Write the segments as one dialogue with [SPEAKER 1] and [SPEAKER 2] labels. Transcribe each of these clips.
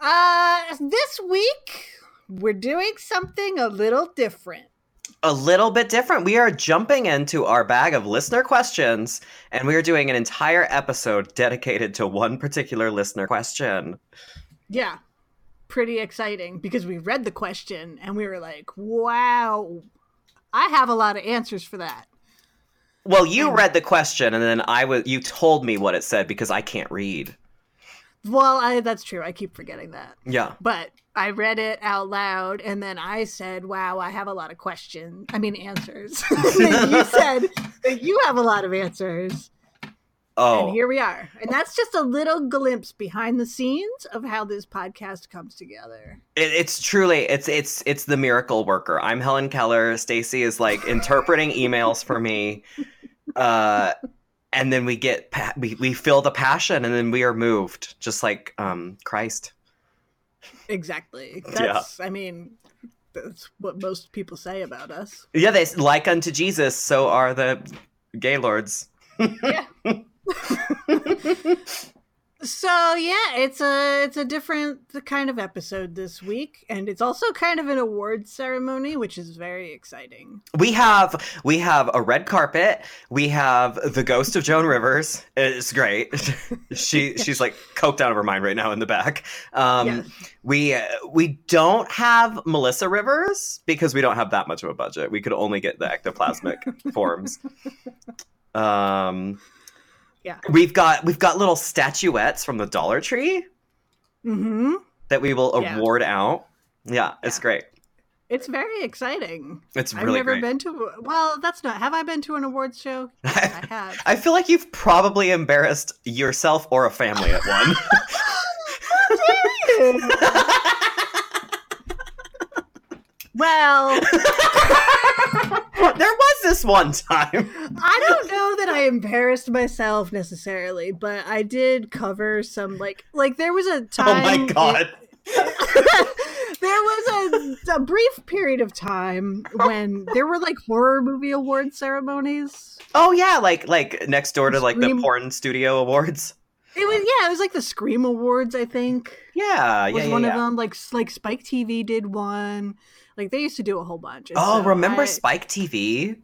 [SPEAKER 1] Uh, this week we're doing something a little different.
[SPEAKER 2] a little bit different. We are jumping into our bag of listener questions, and we are doing an entire episode dedicated to one particular listener question.
[SPEAKER 1] Yeah. Pretty exciting because we read the question and we were like, wow, I have a lot of answers for that.
[SPEAKER 2] Well, you read the question, and then I was you told me what it said because I can't read.
[SPEAKER 1] Well, I, that's true. I keep forgetting that.
[SPEAKER 2] Yeah.
[SPEAKER 1] But I read it out loud and then I said, wow, I have a lot of questions. I mean, answers. You said that you have a lot of answers.
[SPEAKER 2] Oh,
[SPEAKER 1] And here we are. And that's just a little glimpse behind the scenes of how this podcast comes together.
[SPEAKER 2] it, it's truly it's it's it's the miracle worker. I'm Helen Keller. Stacy is like interpreting emails for me. Uh and then we get pa- we we feel the passion and then we are moved just like um Christ.
[SPEAKER 1] Exactly. That's, I mean, that's what most people say about us.
[SPEAKER 2] Yeah, they like unto Jesus, so are the gaylords.
[SPEAKER 1] Yeah. So yeah, it's a it's a different kind of episode this week, and it's also kind of an awards ceremony, which is very exciting.
[SPEAKER 2] We have we have a red carpet. We have the ghost of Joan Rivers. It's great. she she's like coked out of her mind right now in the back. Um. We we don't have Melissa Rivers because we don't have that much of a budget. We could only get the ectoplasmic forms. Um,
[SPEAKER 1] Yeah.
[SPEAKER 2] we've got we've got little statuettes from the Dollar Tree
[SPEAKER 1] Mm-hmm.
[SPEAKER 2] that we will
[SPEAKER 1] Yeah.
[SPEAKER 2] award out. Yeah, it's
[SPEAKER 1] Yeah.
[SPEAKER 2] great.
[SPEAKER 1] It's very exciting.
[SPEAKER 2] It's
[SPEAKER 1] I've never
[SPEAKER 2] great.
[SPEAKER 1] been to. Well, that's not. Have I been to an awards show? Yes, I have.
[SPEAKER 2] I feel like you've probably embarrassed yourself or a family at one.
[SPEAKER 1] well,
[SPEAKER 2] there was this one time.
[SPEAKER 1] I don't know that I embarrassed myself necessarily, but I did cover some like like there was a time.
[SPEAKER 2] Oh my god.
[SPEAKER 1] there was a, a brief period of time when there were like horror movie award ceremonies.
[SPEAKER 2] Oh yeah, like like next door to like the porn studio awards.
[SPEAKER 1] It was yeah, it was like the Scream Awards, I think.
[SPEAKER 2] Yeah, yeah,
[SPEAKER 1] was
[SPEAKER 2] yeah.
[SPEAKER 1] one
[SPEAKER 2] yeah.
[SPEAKER 1] of them. Like like Spike TV did one. Like they used to do a whole bunch. And
[SPEAKER 2] Oh,
[SPEAKER 1] so
[SPEAKER 2] remember
[SPEAKER 1] I-
[SPEAKER 2] Spike TV?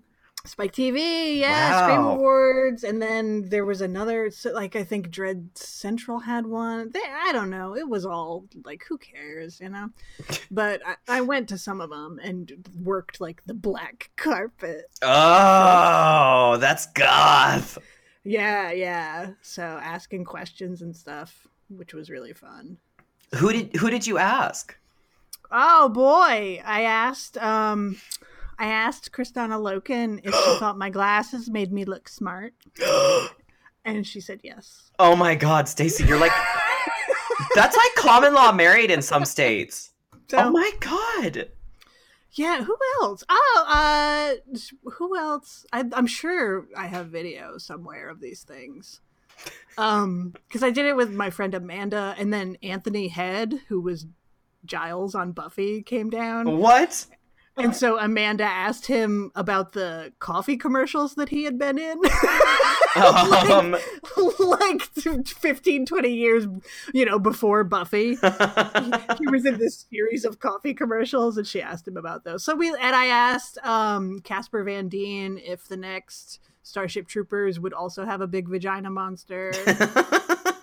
[SPEAKER 1] Spike TV? Yeah, Scream Awards, and then there was another. Like I think Dread Central had one. They, I don't know. It was all like who cares, you know. But I, I went to some of them and worked like the black carpet.
[SPEAKER 2] Oh, that's goth.
[SPEAKER 1] Yeah, yeah. So asking questions and stuff, which was really fun.
[SPEAKER 2] Who did who did you ask?
[SPEAKER 1] Oh boy, I asked um I asked Kristanna Loken if she thought my glasses made me look smart, and she said yes.
[SPEAKER 2] oh my god, Stacy, you're like that's like common law married in some states.
[SPEAKER 1] So
[SPEAKER 2] oh my god.
[SPEAKER 1] yeah, who else? Oh, uh who else? I I'm sure I have video somewhere of these things. Um cuz I did it with my friend Amanda and then Anthony Head who was Giles on Buffy came down.
[SPEAKER 2] What?
[SPEAKER 1] And so Amanda asked him about the coffee commercials that he had been in.
[SPEAKER 2] Um,
[SPEAKER 1] like 15, 20 years, you know, before Buffy. he was in this series of coffee commercials and she asked him about those. So we and I asked um Casper Van Dien if the next Starship Troopers would also have a big vagina monster.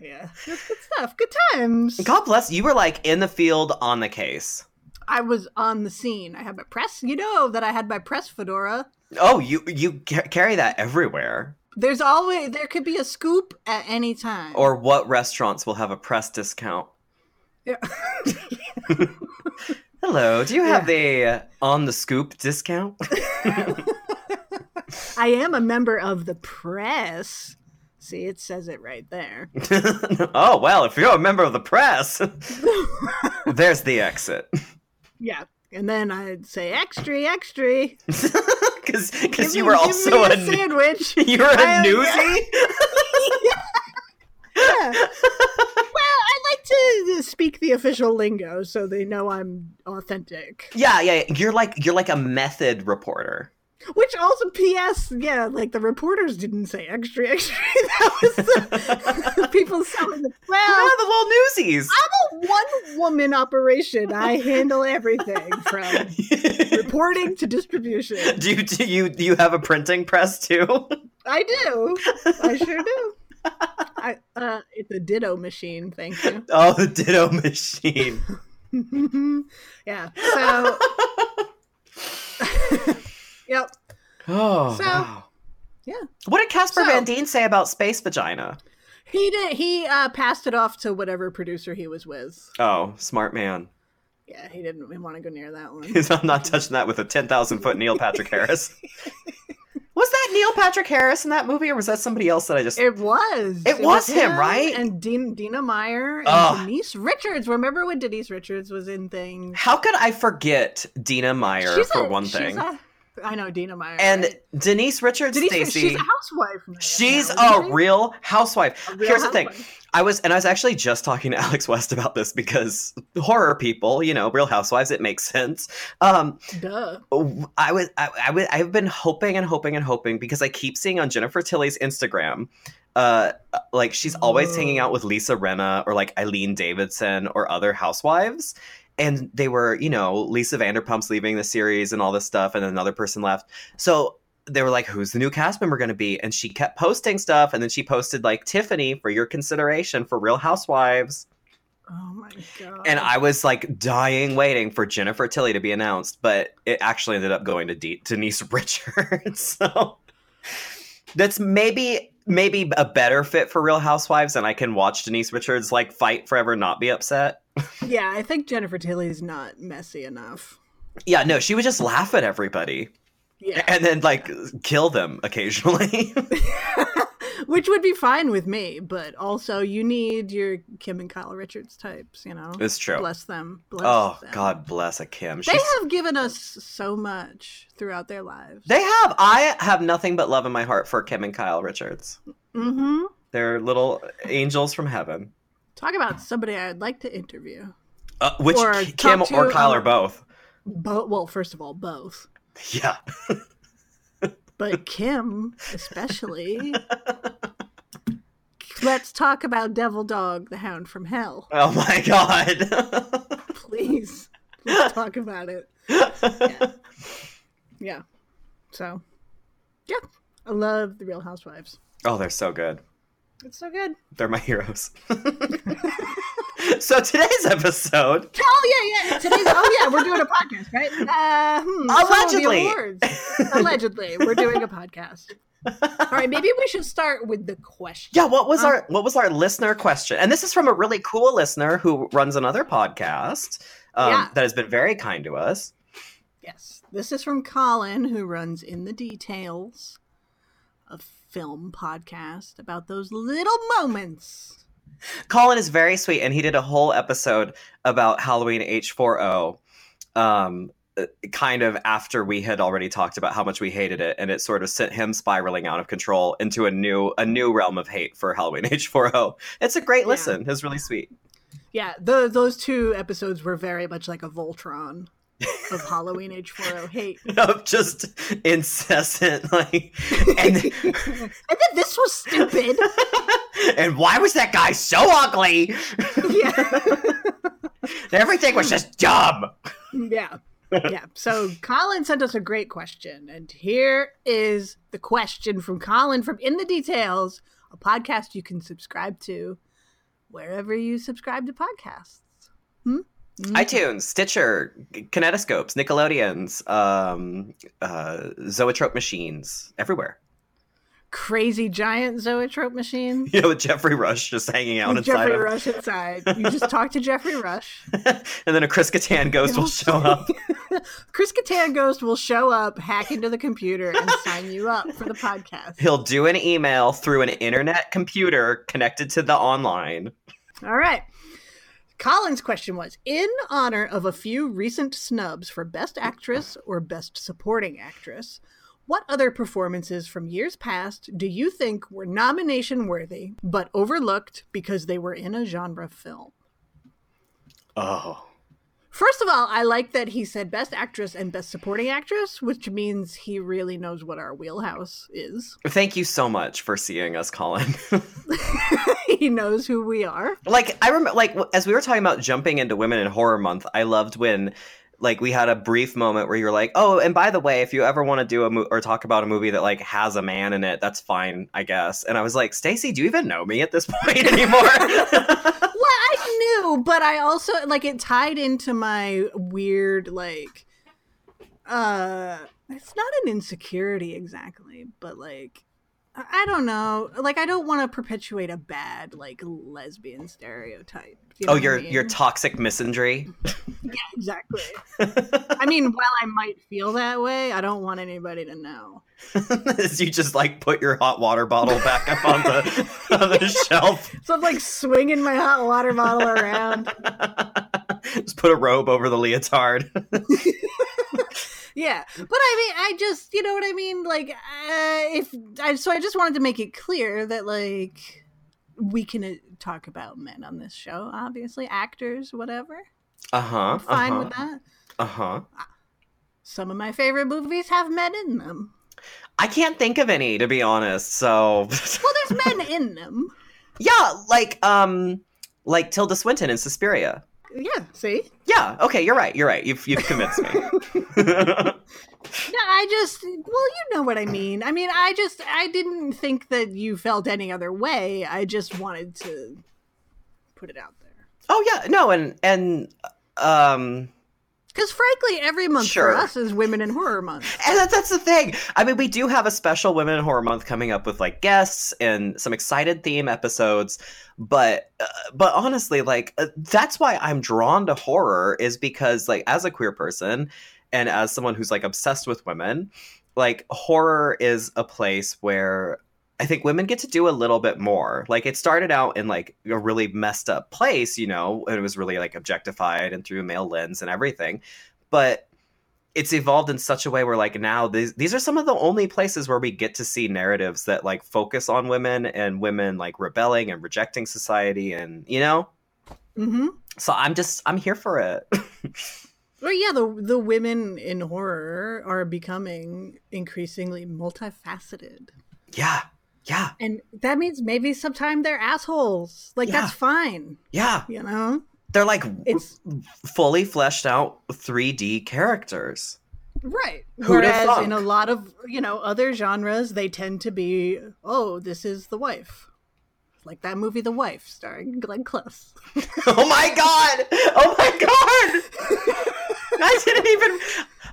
[SPEAKER 1] yeah. Good stuff. Good times.
[SPEAKER 2] God bless you were like in the field on the case.
[SPEAKER 1] I was on the scene. I had my press. You know that I had my press fedora.
[SPEAKER 2] Oh, you you carry that everywhere.
[SPEAKER 1] There's always there could be a scoop at any time.
[SPEAKER 2] Or what restaurants will have a press discount?
[SPEAKER 1] Yeah.
[SPEAKER 2] Hello, do you have the uh, on the scoop discount?
[SPEAKER 1] I am a member of the press. See, it says it right there.
[SPEAKER 2] oh well, if you're a member of the press, there's the exit.
[SPEAKER 1] Yeah. And then I'd say extra, extra.
[SPEAKER 2] Because you were also a,
[SPEAKER 1] a sandwich.
[SPEAKER 2] you were a
[SPEAKER 1] I-
[SPEAKER 2] newsie.
[SPEAKER 1] Yeah. well, I like to speak the official lingo so they know I'm authentic.
[SPEAKER 2] yeah, yeah. You're like you're like a method reporter.
[SPEAKER 1] Which also, P.S. Yeah, like the reporters didn't say extra, extra. That was the, people selling the. Well,
[SPEAKER 2] Ah, the little newsies.
[SPEAKER 1] I'm a one woman operation. I handle everything from reporting to distribution.
[SPEAKER 2] do you do you do you have a printing press too?
[SPEAKER 1] I do. I sure do. I, uh, it's a ditto machine. Thank you.
[SPEAKER 2] oh, the ditto machine.
[SPEAKER 1] yeah. So. Yep.
[SPEAKER 2] Oh,
[SPEAKER 1] So,
[SPEAKER 2] wow.
[SPEAKER 1] yeah.
[SPEAKER 2] What did Casper
[SPEAKER 1] So-
[SPEAKER 2] Van Dien say about space vagina?
[SPEAKER 1] He did. He uh, passed it off to whatever producer he was with.
[SPEAKER 2] Oh, smart man.
[SPEAKER 1] Yeah, he didn't want to go near that one.
[SPEAKER 2] I'm not touching that with a ten thousand foot Neil Patrick Harris. was that Neil Patrick Harris in that movie, or was that somebody else that I just?
[SPEAKER 1] It was.
[SPEAKER 2] It was him, right?
[SPEAKER 1] And Dean, Dina Meyer and
[SPEAKER 2] Ugh.
[SPEAKER 1] Denise Richards. Remember when Denise Richards was in things?
[SPEAKER 2] How could I forget Dina Meyer
[SPEAKER 1] She's
[SPEAKER 2] for
[SPEAKER 1] a-
[SPEAKER 2] one
[SPEAKER 1] she's
[SPEAKER 2] thing?
[SPEAKER 1] a- I know Dina Meyer.
[SPEAKER 2] and
[SPEAKER 1] right?
[SPEAKER 2] Denise Richards,
[SPEAKER 1] Denise,
[SPEAKER 2] Stacy.
[SPEAKER 1] she's a housewife. now,
[SPEAKER 2] She's
[SPEAKER 1] isn't
[SPEAKER 2] a real housewife.
[SPEAKER 1] A real
[SPEAKER 2] Here's the thing. I was and I was actually just talking to Alex West about this because horror people, you know, real housewives, it makes sense. Um
[SPEAKER 1] Duh.
[SPEAKER 2] I was I, I was I've been hoping and hoping and hoping because I keep seeing on Jennifer Tilly's Instagram uh like she's always hanging out with Lisa Rinna or like Eileen Davidson or other housewives and they were, you know, Lisa Vanderpump's leaving the series and all this stuff and another person left. So they were like, who's the new cast member going to be? And she kept posting stuff. And then she posted, like, Tiffany for your consideration for Real Housewives.
[SPEAKER 1] Oh my god.
[SPEAKER 2] And I was like dying waiting for Jennifer Tilly to be announced, but it actually ended up going to De- Denise Richards. so that's maybe maybe a better fit for Real Housewives, and I can watch Denise Richards like fight forever, not be upset.
[SPEAKER 1] Yeah, I think Jennifer Tilly's not messy enough.
[SPEAKER 2] Yeah, no, she would just laugh at everybody
[SPEAKER 1] Yeah.
[SPEAKER 2] and then like kill them occasionally.
[SPEAKER 1] Which would be fine with me, but also you need your Kim and Kyle Richards types, you know.
[SPEAKER 2] it's true.
[SPEAKER 1] Bless them. Bless
[SPEAKER 2] Oh
[SPEAKER 1] them.
[SPEAKER 2] God bless a Kim.
[SPEAKER 1] They
[SPEAKER 2] She's,
[SPEAKER 1] have given us so much throughout their lives.
[SPEAKER 2] they have. I have nothing but love in my heart for Kim and Kyle Richards.
[SPEAKER 1] mm-hmm.
[SPEAKER 2] They're little angels from heaven.
[SPEAKER 1] Talk about somebody I'd like to interview.
[SPEAKER 2] Uh, which
[SPEAKER 1] Or
[SPEAKER 2] Kim or Kyle or
[SPEAKER 1] um,
[SPEAKER 2] both?
[SPEAKER 1] Well, first of all, both.
[SPEAKER 2] Yeah.
[SPEAKER 1] But Kim, especially. Let's talk about Devil Dog, the Hound from Hell.
[SPEAKER 2] Oh my god.
[SPEAKER 1] Please. Let's talk about it. Yeah. Yeah. So, yeah. I love The Real Housewives.
[SPEAKER 2] oh, they're so good.
[SPEAKER 1] It's so good.
[SPEAKER 2] They're my heroes. so today's episode.
[SPEAKER 1] Oh, yeah, yeah. Today's, oh, yeah, we're doing a podcast, right? Uh, hmm, of
[SPEAKER 2] Allegedly.
[SPEAKER 1] Allegedly. We're doing a podcast. All right, maybe we should start with the question.
[SPEAKER 2] Yeah, what was
[SPEAKER 1] Uh,
[SPEAKER 2] our what was our listener question? And this is from a really cool listener who runs another podcast um,
[SPEAKER 1] Yeah.
[SPEAKER 2] that has been very kind to us.
[SPEAKER 1] Yes. This is from Colin, who runs In the Details, a film podcast about those little moments.
[SPEAKER 2] Colin is very sweet, and he did a whole episode about Halloween H4O, um, uh, kind of after we had already talked about how much we hated it, and it sort of sent him spiraling out of control into a new a new realm of hate for Halloween H4O. It's a great
[SPEAKER 1] Yeah.
[SPEAKER 2] listen. It's really sweet.
[SPEAKER 1] Yeah, the, those two episodes were very much like a Voltron of Halloween H4O hate.
[SPEAKER 2] of just incessant like, and
[SPEAKER 1] and then this was stupid.
[SPEAKER 2] and why was that guy so ugly?
[SPEAKER 1] yeah.
[SPEAKER 2] Everything was just dumb.
[SPEAKER 1] yeah. Yeah. So Colin sent us a great question. And here is the question from Colin from In the Details, a podcast you can subscribe to wherever you subscribe to podcasts. Hmm? Mhm.
[SPEAKER 2] iTunes, Stitcher, Kinetoscopes, Nickelodeons, um, uh, Zoetrope machines, everywhere.
[SPEAKER 1] Crazy giant zoetrope machine.
[SPEAKER 2] Yeah, with Geoffrey Rush just hanging out
[SPEAKER 1] With
[SPEAKER 2] inside
[SPEAKER 1] Geoffrey
[SPEAKER 2] of,
[SPEAKER 1] Rush inside. You just talk to Geoffrey Rush.
[SPEAKER 2] and then a Chris Kattan ghost will show up.
[SPEAKER 1] Chris Kattan Ghost will show up, hack into the computer, and sign you up for the podcast.
[SPEAKER 2] He'll do an email through an internet computer connected to the online.
[SPEAKER 1] All right. Colin's question was In honor of a few recent snubs for Best Actress or Best Supporting Actress, what other performances from years past do you think were nomination worthy but overlooked because they were in a genre film?
[SPEAKER 2] Oh.
[SPEAKER 1] First of all, I like that he said Best Actress and Best Supporting Actress, which means he really knows what our wheelhouse is.
[SPEAKER 2] Thank you so much for seeing us, Colin.
[SPEAKER 1] he knows who we are.
[SPEAKER 2] like I remember like as we were talking about jumping into women in horror month, I loved when like we had a brief moment where you're like, "Oh, and by the way, if you ever want to do a mo- or talk about a movie that like has a man in it, that's fine, I guess." And I was like, "Stacy, do you even know me at this point anymore?"
[SPEAKER 1] Well, but I also like it tied into my weird like uh it's not an insecurity exactly, but like I don't know. Like I don't want to perpetuate a bad like lesbian stereotype. You know
[SPEAKER 2] oh,
[SPEAKER 1] what I
[SPEAKER 2] your
[SPEAKER 1] mean?
[SPEAKER 2] your toxic misandry.
[SPEAKER 1] yeah, exactly. I mean, while I might feel that way, I don't want anybody to know.
[SPEAKER 2] You just like put your hot water bottle back up on the on the shelf.
[SPEAKER 1] So I'm like swinging my hot water bottle around.
[SPEAKER 2] just put a robe over the leotard.
[SPEAKER 1] Yeah, but I mean, I just, you know what I mean. Like, uh, if I, so, I just wanted to make it clear that like we can uh, talk about men on this show. Obviously, actors, whatever.
[SPEAKER 2] Uh huh.
[SPEAKER 1] I'm fine
[SPEAKER 2] uh-huh,
[SPEAKER 1] with that.
[SPEAKER 2] Uh huh.
[SPEAKER 1] Some of my favorite movies have men in them.
[SPEAKER 2] I can't think of any to be honest. So
[SPEAKER 1] Well, there's men in them.
[SPEAKER 2] yeah, like um, like Tilda Swinton in Suspiria.
[SPEAKER 1] Yeah. See.
[SPEAKER 2] Yeah. Okay, you're right. You're right. You've you've convinced me.
[SPEAKER 1] Yeah, I just, well, you know what I mean. I mean, I just, I didn't think that you felt any other way. I just wanted to put it out there.
[SPEAKER 2] oh yeah. No. And and um.
[SPEAKER 1] Because frankly, every month
[SPEAKER 2] Sure.
[SPEAKER 1] for us is Women in Horror Month.
[SPEAKER 2] And that, that's the thing. I mean, we do have a special Women in Horror Month coming up with like guests and some excited theme episodes. But, uh, but honestly, like uh, that's why I'm drawn to horror is because like as a queer person and as someone who's like obsessed with women, like horror is a place where I think women get to do a little bit more. Like it started out in like a really messed up place, you know, and it was really like objectified and through a male lens and everything. But it's evolved in such a way where like now these these are some of the only places where we get to see narratives that like focus on women and women like rebelling and rejecting society and you know.
[SPEAKER 1] Mm-hmm.
[SPEAKER 2] So I'm just I'm here for it.
[SPEAKER 1] Well, yeah, the the women in horror are becoming increasingly multifaceted,
[SPEAKER 2] yeah. Yeah.
[SPEAKER 1] and that means maybe sometimes they're assholes. Like
[SPEAKER 2] Yeah.
[SPEAKER 1] that's fine,
[SPEAKER 2] Yeah.
[SPEAKER 1] you know.
[SPEAKER 2] They're like
[SPEAKER 1] It's
[SPEAKER 2] fully fleshed out 3D characters.
[SPEAKER 1] right.
[SPEAKER 2] Who'da
[SPEAKER 1] Whereas in a lot of you know other genres, they tend to be, oh, this is the wife, like that movie, The Wife, starring Glenn Close.
[SPEAKER 2] Oh my god! Oh my god! I didn't even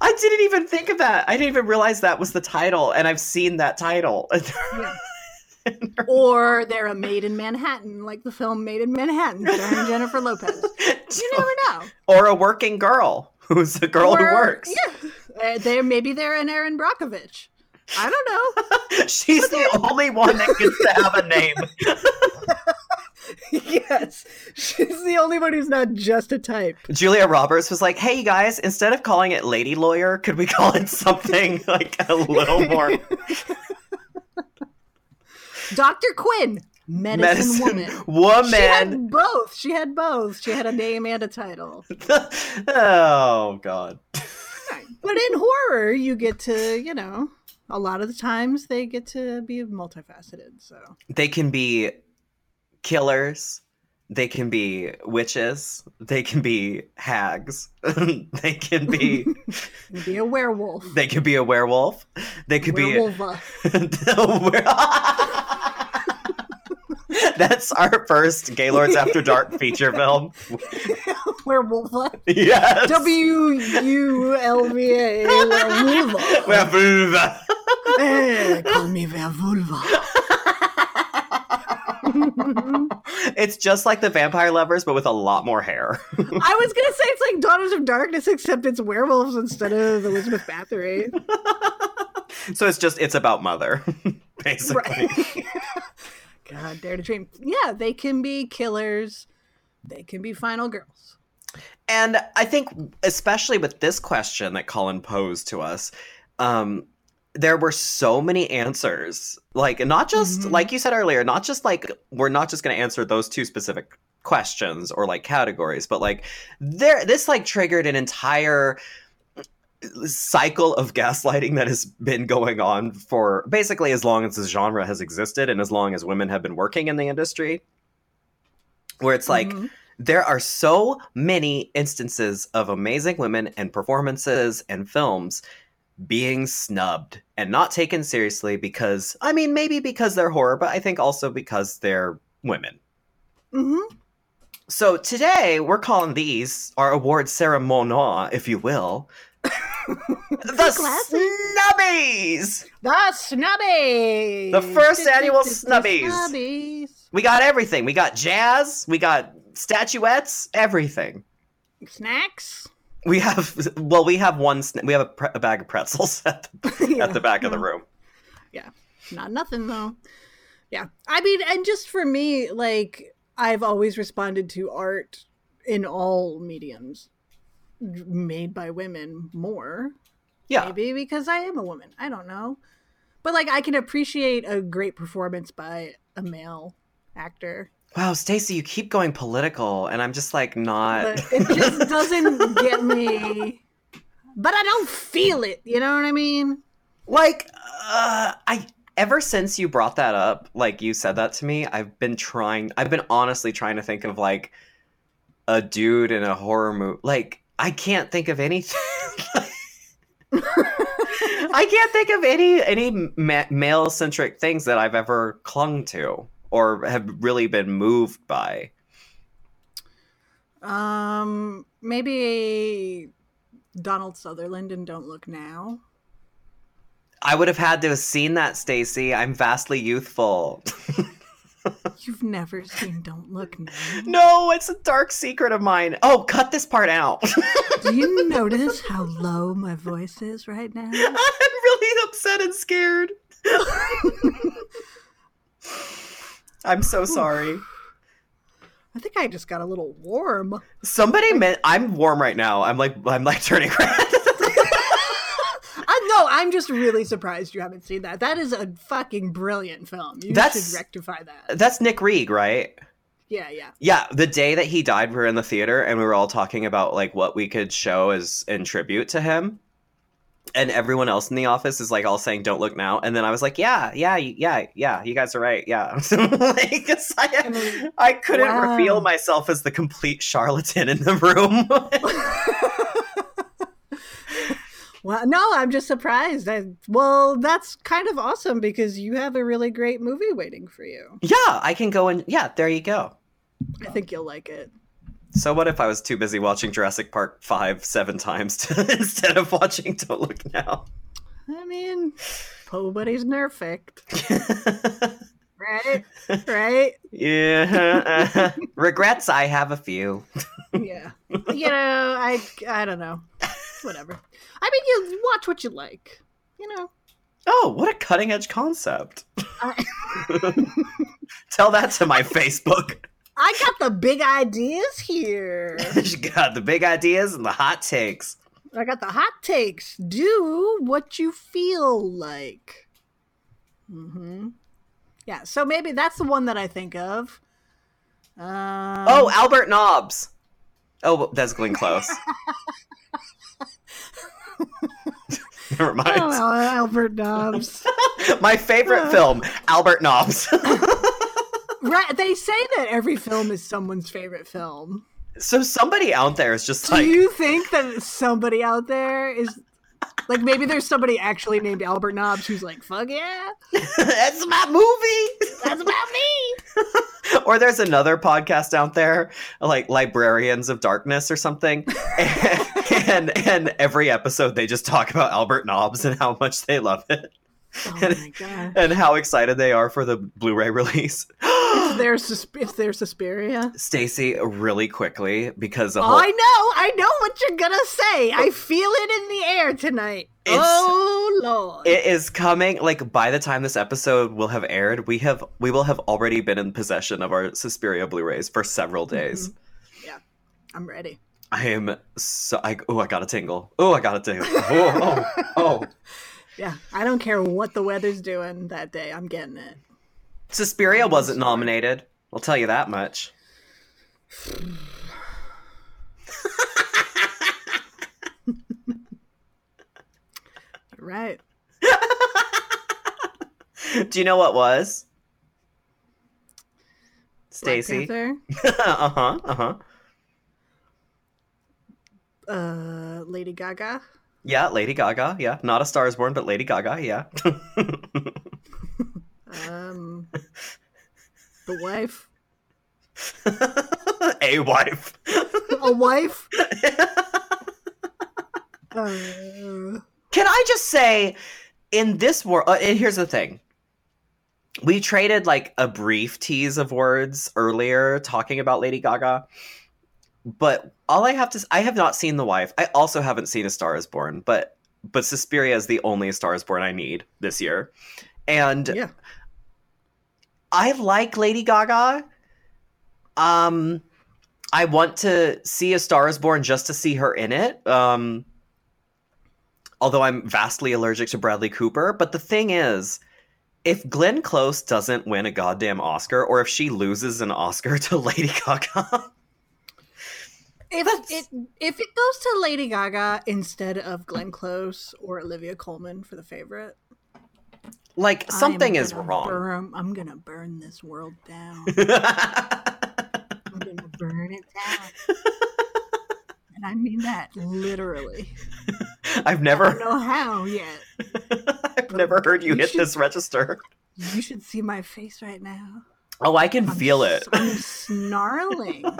[SPEAKER 2] I didn't even think of that. I didn't even realize that was the title, and I've seen that title.
[SPEAKER 1] or they're a Maid in Manhattan, like the film Maid in Manhattan, starring Jennifer Lopez. You never know.
[SPEAKER 2] or a working girl who's a girl who works.
[SPEAKER 1] Yeah, they maybe they're an Erin Brockovich. I don't know.
[SPEAKER 2] She's the only one that gets to have a name.
[SPEAKER 1] yes, she's the only one who's not just a type.
[SPEAKER 2] Julia Roberts was like, "Hey you guys, instead of calling it Lady Lawyer, could we call it something like a little more
[SPEAKER 1] Dr. Quinn, medicine, woman.
[SPEAKER 2] woman?"
[SPEAKER 1] She had both. She had both. She had a name and a title.
[SPEAKER 2] oh god.
[SPEAKER 1] But in horror, you get to, you know, a lot of the times they get to be multifaceted. So
[SPEAKER 2] They can be killers. They can be witches. They can be hags. they can be
[SPEAKER 1] be a werewolf.
[SPEAKER 2] they could be a werewolf. They could
[SPEAKER 1] Werewolf.
[SPEAKER 2] be That's our first Gaylords After Dark feature film.
[SPEAKER 1] werewolf.
[SPEAKER 2] Yes.
[SPEAKER 1] W U L V A. Werewolf.
[SPEAKER 2] Werewolf.
[SPEAKER 1] Eh, Call me werewolf.
[SPEAKER 2] it's just like the vampire lovers, but with a lot more hair.
[SPEAKER 1] I was gonna say it's like Daughters of Darkness, except it's werewolves instead of Elizabeth Bathory.
[SPEAKER 2] so it's just it's about mother, basically.
[SPEAKER 1] Right. God, dare to dream. Yeah, they can be killers. They can be final girls.
[SPEAKER 2] And I think, especially with this question that Colin posed to us, um, there were so many answers. Like, not just,
[SPEAKER 1] Mhm.
[SPEAKER 2] like you said earlier, not just like, we're not just going to answer those two specific questions or like categories, but like, there, this like triggered an entire cycle of gaslighting that has been going on for basically as long as the genre has existed and as long as women have been working in the industry. Where it's like,
[SPEAKER 1] Mhm.
[SPEAKER 2] there are so many instances of amazing women and performances and films being snubbed and not taken seriously because I mean maybe because they're horror, but I think also because they're women.
[SPEAKER 1] Mhm.
[SPEAKER 2] So today we're calling these our award ceremonial, if you will. the snubbies.
[SPEAKER 1] The Snubbies!
[SPEAKER 2] The first annual Snubbies.
[SPEAKER 1] Snubbies.
[SPEAKER 2] We got everything. We got jazz, we got statuettes, everything.
[SPEAKER 1] Snacks?
[SPEAKER 2] We have well, we have one. We have a, pre- a bag of pretzels at the, at the back of the room.
[SPEAKER 1] Yeah, not nothing, though. Yeah. I mean, and just for me, like, I've always responded to art in all mediums made by women more.
[SPEAKER 2] Yeah,
[SPEAKER 1] Maybe because I am a woman. I don't know. But, like, I can appreciate a great performance by a male actor.
[SPEAKER 2] Wow, Stacey, you keep going political, and I'm just like not.
[SPEAKER 1] But it just doesn't get me. But I don't feel it. You know what I mean?
[SPEAKER 2] like uh, I. Ever since you brought that up, like you said that to me, I've been trying. I've been honestly trying to think of like a dude in a horror movie. Like I can't think of anything. I can't think of any any ma- male centric things that I've ever clung to or have really been moved by.
[SPEAKER 1] Um, maybe Donald Sutherland and Don't Look Now.
[SPEAKER 2] I would have had to have seen that, Stacy. I'm vastly youthful.
[SPEAKER 1] You've never seen Don't Look Now.
[SPEAKER 2] no, it's a dark secret of mine. Oh, cut this part out.
[SPEAKER 1] Do you notice how low my voice is right now?
[SPEAKER 2] I'm really upset and scared. I'm so sorry.
[SPEAKER 1] I think I just got a little warm.
[SPEAKER 2] Somebody meant I'm warm right now. I'm like I'm like turning red.
[SPEAKER 1] I uh, no, I'm just really surprised you haven't seen that. That is a fucking brilliant film. You
[SPEAKER 2] That's-
[SPEAKER 1] should rectify that.
[SPEAKER 2] That's Nick Reed, right?
[SPEAKER 1] Yeah, yeah.
[SPEAKER 2] Yeah, the day that he died, we were in the theater and we were all talking about like what we could show as in tribute to him. And everyone else in the office is like all saying "Don't look now," and then I was like, "Yeah, yeah, yeah, yeah, you guys are right, yeah." like, 'cause I,
[SPEAKER 1] mean,
[SPEAKER 2] I couldn't
[SPEAKER 1] wow.
[SPEAKER 2] reveal myself as the complete charlatan in the room.
[SPEAKER 1] Well, no, I'm just surprised. I, well, that's kind of awesome because you have a really great movie waiting for you.
[SPEAKER 2] yeah, I can go and yeah, there you go.
[SPEAKER 1] I think you'll like it.
[SPEAKER 2] So what if I was too busy watching Jurassic Park five, seven times to, instead of watching Don't Look Now?
[SPEAKER 1] I mean, nobody's perfect, right? Right?
[SPEAKER 2] yeah. uh, regrets, I have a few.
[SPEAKER 1] Yeah. You know, I I don't know. Whatever. I mean, you watch what you like. You know.
[SPEAKER 2] Oh, what a cutting edge concept.
[SPEAKER 1] I,
[SPEAKER 2] Tell that to my Facebook.
[SPEAKER 1] I got the big ideas here.
[SPEAKER 2] she got the big ideas and the hot takes.
[SPEAKER 1] I got the hot takes. Do what you feel like. Mm-hmm. Yeah, so maybe that's the one that I think of. Um,
[SPEAKER 2] Oh, Albert Nobbs. Oh, that's Glenn Close. Never mind.
[SPEAKER 1] oh, Albert Dobbs.
[SPEAKER 2] My favorite film, Albert Nobbs.
[SPEAKER 1] Right, they say that every film is someone's favorite film.
[SPEAKER 2] so somebody out there is just
[SPEAKER 1] Do
[SPEAKER 2] like,
[SPEAKER 1] you think that somebody out there is like maybe there's somebody actually named Albert Nobbs who's like, "Fuck yeah,
[SPEAKER 2] that's my movie.
[SPEAKER 1] that's about me."
[SPEAKER 2] or there's another podcast out there, like Librarians of Darkness or something. and and every episode they just talk about Albert Nobbs and how much they love it
[SPEAKER 1] Oh my god.
[SPEAKER 2] and how excited they are for the Blu-ray release.
[SPEAKER 1] There Sus- is there Suspiria?
[SPEAKER 2] Stacy, really quickly, because
[SPEAKER 1] Oh,
[SPEAKER 2] whole
[SPEAKER 1] I know, I know what you're gonna say. I feel it in the air tonight.
[SPEAKER 2] It's-
[SPEAKER 1] oh lord!
[SPEAKER 2] it is coming. Like by the time this episode will have aired, we have we will have already been in possession of our Suspiria Blu-rays for several mm-hmm. days. Yeah.
[SPEAKER 1] I'm ready.
[SPEAKER 2] I am so. I, oh, I got a tingle. Oh, I got a tingle. Oh, oh, oh.
[SPEAKER 1] Yeah, I don't care what the weather's doing that day. I'm getting it.
[SPEAKER 2] Suspiria wasn't nominated. I'll tell you that much.
[SPEAKER 1] Right.
[SPEAKER 2] Do you know what was? Stacy. Uh huh. Uh huh.
[SPEAKER 1] uh, Lady Gaga.
[SPEAKER 2] Yeah, Lady Gaga. Yeah, not a Star is Born, but Lady Gaga. Yeah.
[SPEAKER 1] Um, the wife.
[SPEAKER 2] a wife.
[SPEAKER 1] A wife. Uh,
[SPEAKER 2] Can I just say, in this world, uh, and here's the thing. We traded like a brief tease of words earlier talking about Lady Gaga. But all I have to I have not seen The Wife. I also haven't seen A Star is Born, but but Suspiria is the only Star is Born I need this year. And
[SPEAKER 1] yeah.
[SPEAKER 2] I like Lady Gaga. Um I want to see A Star is Born just to see her in it. Um although I'm vastly allergic to Bradley Cooper, but the thing is if Glenn Close doesn't win a goddamn Oscar or if she loses an Oscar to Lady Gaga,
[SPEAKER 1] If
[SPEAKER 2] That's-
[SPEAKER 1] it if it goes to Lady Gaga instead of Glenn Close or Olivia Colman for the favorite,
[SPEAKER 2] like something is wrong.
[SPEAKER 1] Burn, I'm gonna burn this world down. I'm gonna burn it down. And I mean that literally.
[SPEAKER 2] I've
[SPEAKER 1] I don't
[SPEAKER 2] never
[SPEAKER 1] know how yet.
[SPEAKER 2] I've never heard you
[SPEAKER 1] You
[SPEAKER 2] hit
[SPEAKER 1] should-
[SPEAKER 2] this register.
[SPEAKER 1] You should see my face right now.
[SPEAKER 2] Oh, I can
[SPEAKER 1] I'm
[SPEAKER 2] feel it.
[SPEAKER 1] I'm snarling.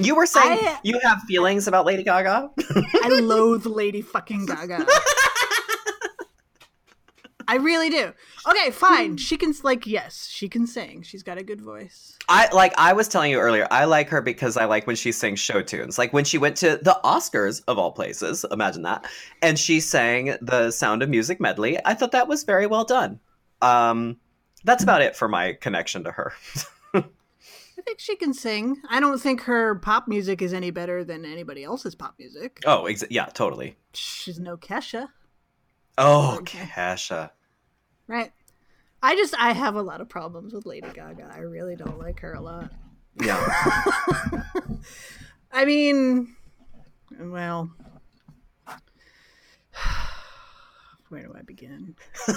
[SPEAKER 2] You were saying
[SPEAKER 1] I-
[SPEAKER 2] you have feelings about Lady Gaga?
[SPEAKER 1] I loathe Lady fucking Gaga. I really do. Okay, fine. She can like yes, she can sing. She's got a good voice.
[SPEAKER 2] I like I was telling you earlier, I like her because I like when she sings show tunes. Like when she went to the Oscars of all places, imagine that. And she sang the Sound of Music medley. I thought that was very well done. Um that's about it for my connection to her.
[SPEAKER 1] I think she can sing. I don't think her pop music is any better than anybody else's pop music.
[SPEAKER 2] Oh, ex- yeah, totally.
[SPEAKER 1] She's no Kesha,
[SPEAKER 2] Oh,
[SPEAKER 1] Okay.
[SPEAKER 2] Kesha.
[SPEAKER 1] Right? I just I have a lot of problems with Lady Gaga. I really don't like her a lot.
[SPEAKER 2] Yeah.
[SPEAKER 1] I mean, well, where do I begin?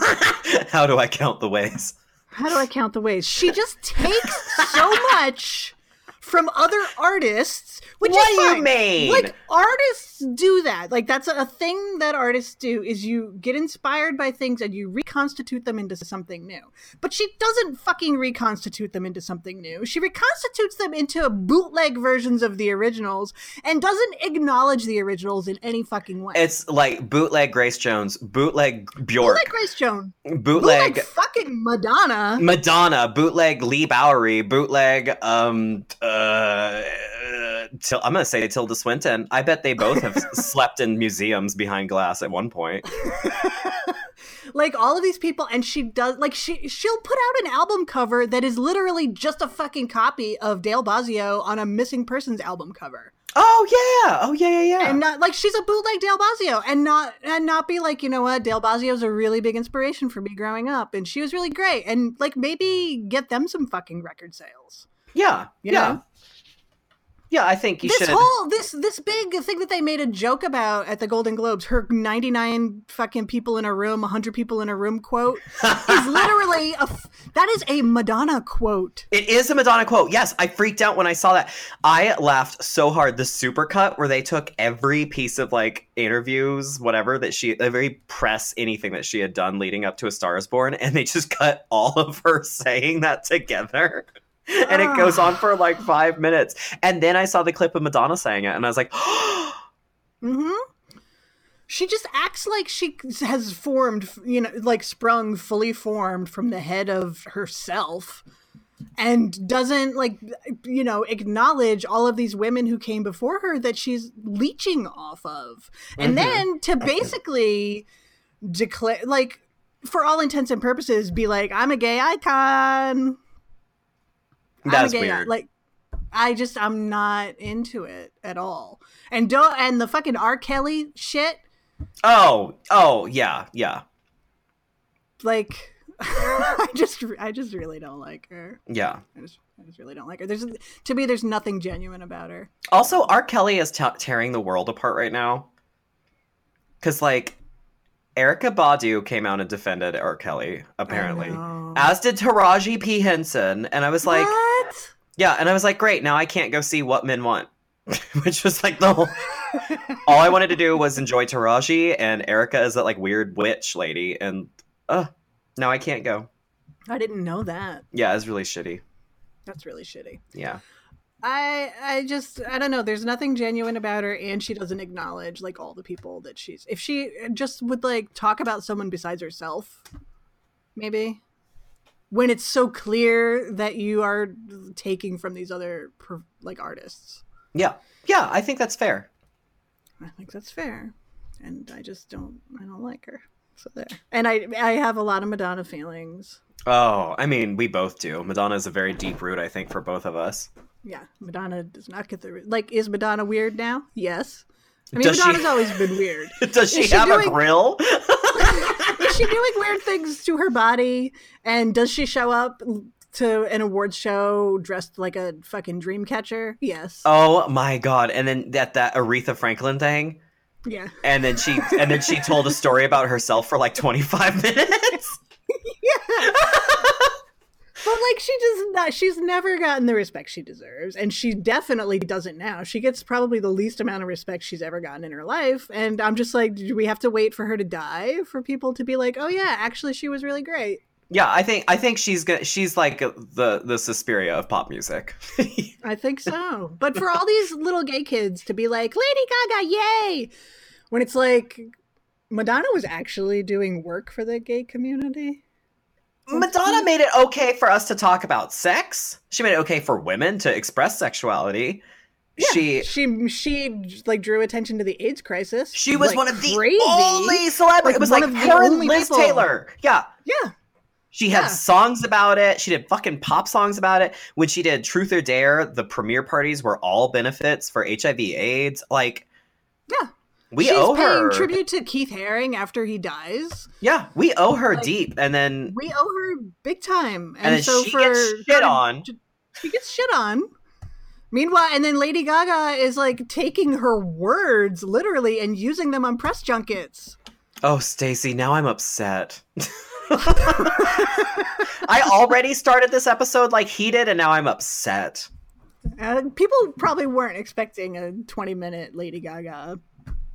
[SPEAKER 2] How do I count the ways?
[SPEAKER 1] How do I count the ways? She just takes so much from other artists, which
[SPEAKER 2] what
[SPEAKER 1] is
[SPEAKER 2] you mean?
[SPEAKER 1] Like artists do that. Like that's a, a thing that artists do is you get inspired by things and you reconstitute them into something new. But she doesn't fucking reconstitute them into something new. She reconstitutes them into bootleg versions of the originals and doesn't acknowledge the originals in any fucking way.
[SPEAKER 2] it's like bootleg Grace Jones, bootleg Bjork,
[SPEAKER 1] bootleg Grace Jones,
[SPEAKER 2] bootleg,
[SPEAKER 1] bootleg fucking Madonna.
[SPEAKER 2] Madonna, bootleg Leigh Bowery, bootleg um uh, Uh, Til- I'm gonna say Tilda Swinton. I bet they both have slept in museums behind glass at one point.
[SPEAKER 1] like all of these people and she does like she she'll put out an album cover that is literally just a fucking copy of Dale Bozzio on a missing persons album cover.
[SPEAKER 2] Oh yeah, oh yeah, yeah, yeah.
[SPEAKER 1] And not like she's a bootleg Dale Bozzio, and not and not be like, you know what, Dale Bozzio's a really big inspiration for me growing up and she was really great and like maybe get them some fucking record sales.
[SPEAKER 2] Yeah,
[SPEAKER 1] You
[SPEAKER 2] yeah,
[SPEAKER 1] know?
[SPEAKER 2] yeah. I think you
[SPEAKER 1] this
[SPEAKER 2] should.
[SPEAKER 1] This whole this this big thing that they made a joke about at the Golden Globes, her 99 fucking people in a room, 100 people in a room quote is literally a that is a Madonna quote.
[SPEAKER 2] It is a Madonna quote. Yes, I freaked out when I saw that. I laughed so hard. The supercut where they took every piece of like interviews, whatever that she, every press, anything that she had done leading up to A Star Is Born, and they just cut all of her saying that together. And it goes on for like five minutes. And then I saw the clip of Madonna saying it, and I was like,
[SPEAKER 1] hmm she just acts like she has formed, you know, like sprung fully formed from the head of herself and doesn't like you know acknowledge all of these women who came before her that she's leeching off of and
[SPEAKER 2] Mhm.
[SPEAKER 1] then to basically declare like for all intents and purposes be like i'm a gay icon
[SPEAKER 2] That's
[SPEAKER 1] gay
[SPEAKER 2] weird.
[SPEAKER 1] like i just i'm not into it at all and don't and the fucking r kelly shit
[SPEAKER 2] oh, oh, yeah, yeah,
[SPEAKER 1] like i just i just really don't like her
[SPEAKER 2] yeah.
[SPEAKER 1] I just, I just really don't like her. There's to me, there's nothing genuine about her.
[SPEAKER 2] Also, R. Kelly is t- tearing the world apart right now. Because, like, Erykah Badu came out and defended R. Kelly, apparently. As did Taraji P. Henson. And I was like,
[SPEAKER 1] what?
[SPEAKER 2] yeah, and I was like, great, now I can't go see What Men Want. Which was like the whole. All I wanted to do was enjoy Taraji, and Erykah is that, like, weird witch lady. And, uh, now I can't go.
[SPEAKER 1] I didn't know that.
[SPEAKER 2] Yeah, it's really shitty.
[SPEAKER 1] That's really shitty.
[SPEAKER 2] Yeah.
[SPEAKER 1] I I just I don't know. There's nothing genuine about her, and she doesn't acknowledge like all the people that she's. If she just would like talk about someone besides herself, maybe. When it's so clear that you are taking from these other like artists,
[SPEAKER 2] Yeah. Yeah, I think that's fair.
[SPEAKER 1] I think that's fair, and I just don't I don't like her. So there, and I I have a lot of Madonna feelings.
[SPEAKER 2] Oh, I mean, we both do. Madonna is a very deep root, I think, for both of us.
[SPEAKER 1] Yeah, Madonna does not get the like. Is Madonna weird now? Yes. I mean,
[SPEAKER 2] Does she-
[SPEAKER 1] Madonna's always been weird.
[SPEAKER 2] Does she,
[SPEAKER 1] she
[SPEAKER 2] have
[SPEAKER 1] doing-
[SPEAKER 2] a grill?
[SPEAKER 1] Is she doing weird things to her body? And does she show up to an awards show dressed like a fucking dream catcher? Yes.
[SPEAKER 2] oh my god! And then that that Aretha Franklin thing,
[SPEAKER 1] Yeah.
[SPEAKER 2] and then she and then she told a story about herself for like twenty five minutes.
[SPEAKER 1] Yeah. But like she does not she's never gotten the respect she deserves and she definitely doesn't now. She gets probably the least amount of respect she's ever gotten in her life and I'm just like do we have to wait for her to die for people to be like, "Oh yeah, actually she was really great."
[SPEAKER 2] yeah, I think I think she's gonna she's like the the Suspiria of pop music.
[SPEAKER 1] I think so. But for all these little gay kids to be like, Lady Gaga, yay! When it's like, Madonna was actually doing work for the gay community.
[SPEAKER 2] Madonna mm-hmm. made it okay for us to talk about sex. She made it okay for women to express sexuality. She
[SPEAKER 1] She she like drew attention to the AIDS crisis.
[SPEAKER 2] she was
[SPEAKER 1] like,
[SPEAKER 2] one of the
[SPEAKER 1] crazy.
[SPEAKER 2] only celebrities.
[SPEAKER 1] Like,
[SPEAKER 2] it was like
[SPEAKER 1] of
[SPEAKER 2] her and Liz
[SPEAKER 1] people.
[SPEAKER 2] Taylor. Yeah,
[SPEAKER 1] Yeah,
[SPEAKER 2] She had
[SPEAKER 1] Yeah.
[SPEAKER 2] songs about it. She did fucking pop songs about it. When she did Truth or Dare, the premiere parties were all benefits for HIV/AIDS. Like,
[SPEAKER 1] Yeah.
[SPEAKER 2] We
[SPEAKER 1] she's
[SPEAKER 2] owe
[SPEAKER 1] paying
[SPEAKER 2] her.
[SPEAKER 1] tribute to Keith Haring after he dies.
[SPEAKER 2] yeah, we owe her
[SPEAKER 1] Like-
[SPEAKER 2] deep. And then,
[SPEAKER 1] We owe her big time, and,
[SPEAKER 2] and
[SPEAKER 1] so
[SPEAKER 2] she
[SPEAKER 1] for
[SPEAKER 2] gets shit on.
[SPEAKER 1] she gets shit on. Meanwhile, and then Lady Gaga is like taking her words literally and using them on press junkets.
[SPEAKER 2] Oh, Stacy, now I'm upset. I already started this episode like heated, and now I'm upset.
[SPEAKER 1] Uh, people probably weren't expecting a 20 minute Lady Gaga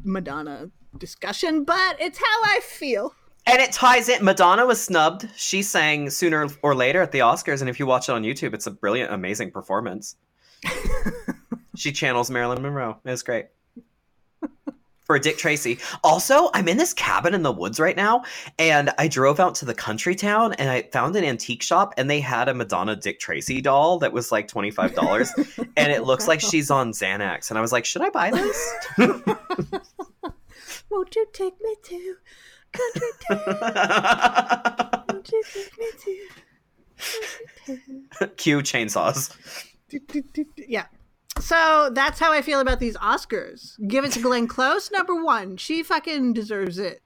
[SPEAKER 1] Madonna discussion, but it's how I feel.
[SPEAKER 2] And it ties in. Madonna was snubbed. She sang sooner or later at the Oscars, and if you watch it on YouTube, it's a brilliant, amazing performance. she channels Marilyn Monroe. It's great. For Dick Tracy. Also, I'm in this cabin in the woods right now, and I drove out to the country town and I found an antique shop, and they had a Madonna Dick Tracy doll that was like $25, and it looks like she's on Xanax. And I was like, should I buy this?
[SPEAKER 1] Won't you take me to country town? Won't you take me to country town?
[SPEAKER 2] Cue chainsaws.
[SPEAKER 1] Yeah. So that's how I feel about these Oscars. Give it to Glenn Close, number one. She fucking deserves it.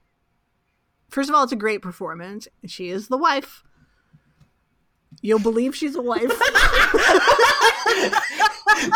[SPEAKER 1] First of all, it's a great performance. She is the wife. You'll believe she's a wife.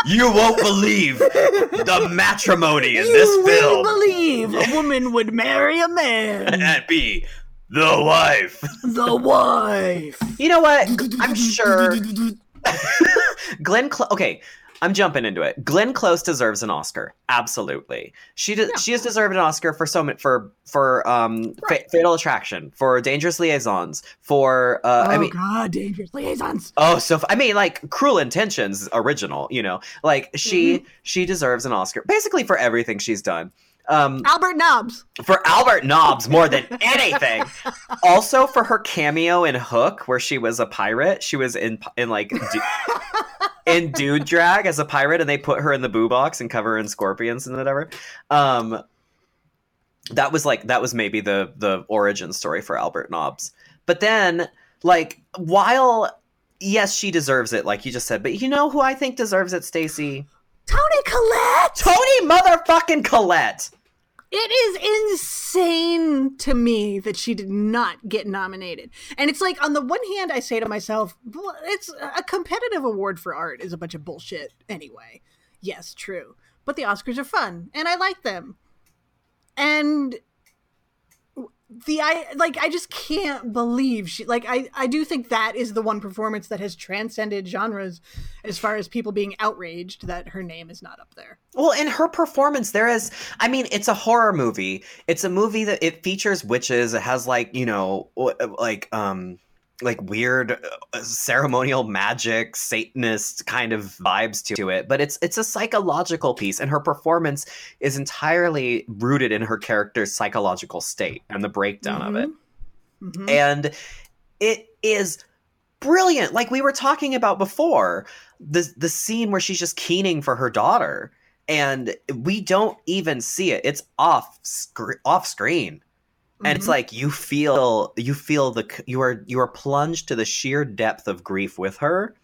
[SPEAKER 2] You won't believe the matrimony in this film.
[SPEAKER 1] you this believe a woman would marry a man.
[SPEAKER 2] and that be the wife.
[SPEAKER 1] the wife.
[SPEAKER 2] You know what? I'm sure Glenn. Cl- okay, I'm jumping into it. Glenn Close deserves an Oscar. Absolutely, she de-
[SPEAKER 1] Yeah.
[SPEAKER 2] she has deserved an Oscar for so many for for um Fa- Fatal Attraction, for Dangerous Liaisons, for uh,
[SPEAKER 1] oh
[SPEAKER 2] I mean.
[SPEAKER 1] God, dangerous liaisons.
[SPEAKER 2] Oh, so f- I mean, like Cruel Intentions, original. You know, like she she deserves an Oscar basically for everything she's done. Um,
[SPEAKER 1] Albert Nobbs.
[SPEAKER 2] for Albert Nobbs more than anything. also for her cameo in Hook, where she was a pirate. She was in in like du- in dude drag as a pirate, and they put her in the boo box and cover her in scorpions and whatever. Um, that was like that was maybe the the origin story for Albert Nobbs. But then, like, while yes, she deserves it, like you just said, but you know who I think deserves it, Stacy?
[SPEAKER 1] Toni Collette.
[SPEAKER 2] Toni motherfucking Collette.
[SPEAKER 1] It is insane to me that she did not get nominated. And it's like, on the one hand, I say to myself, it's a competitive award for art is a bunch of bullshit anyway. Yes, true. But the Oscars are fun, and I like them. And the I like I just can't believe she like I I do think that is the one performance that has transcended genres as far as people being outraged that her name is not up there.
[SPEAKER 2] Well, in her performance, there is. I mean, it's a horror movie. It's a movie that it features witches. It has like you know, like um, like weird uh, ceremonial magic, Satanist kind of vibes to it. But it's it's a psychological piece, and her performance is entirely rooted in her character's psychological state and the breakdown of it.
[SPEAKER 1] Mhm.
[SPEAKER 2] And it is brilliant. Like we were talking about before, the the scene where she's just keening for her daughter, and we don't even see it. It's off scr- off screen, and it's
[SPEAKER 1] Mhm.
[SPEAKER 2] like you feel you feel the you are you are plunged to the sheer depth of grief with her.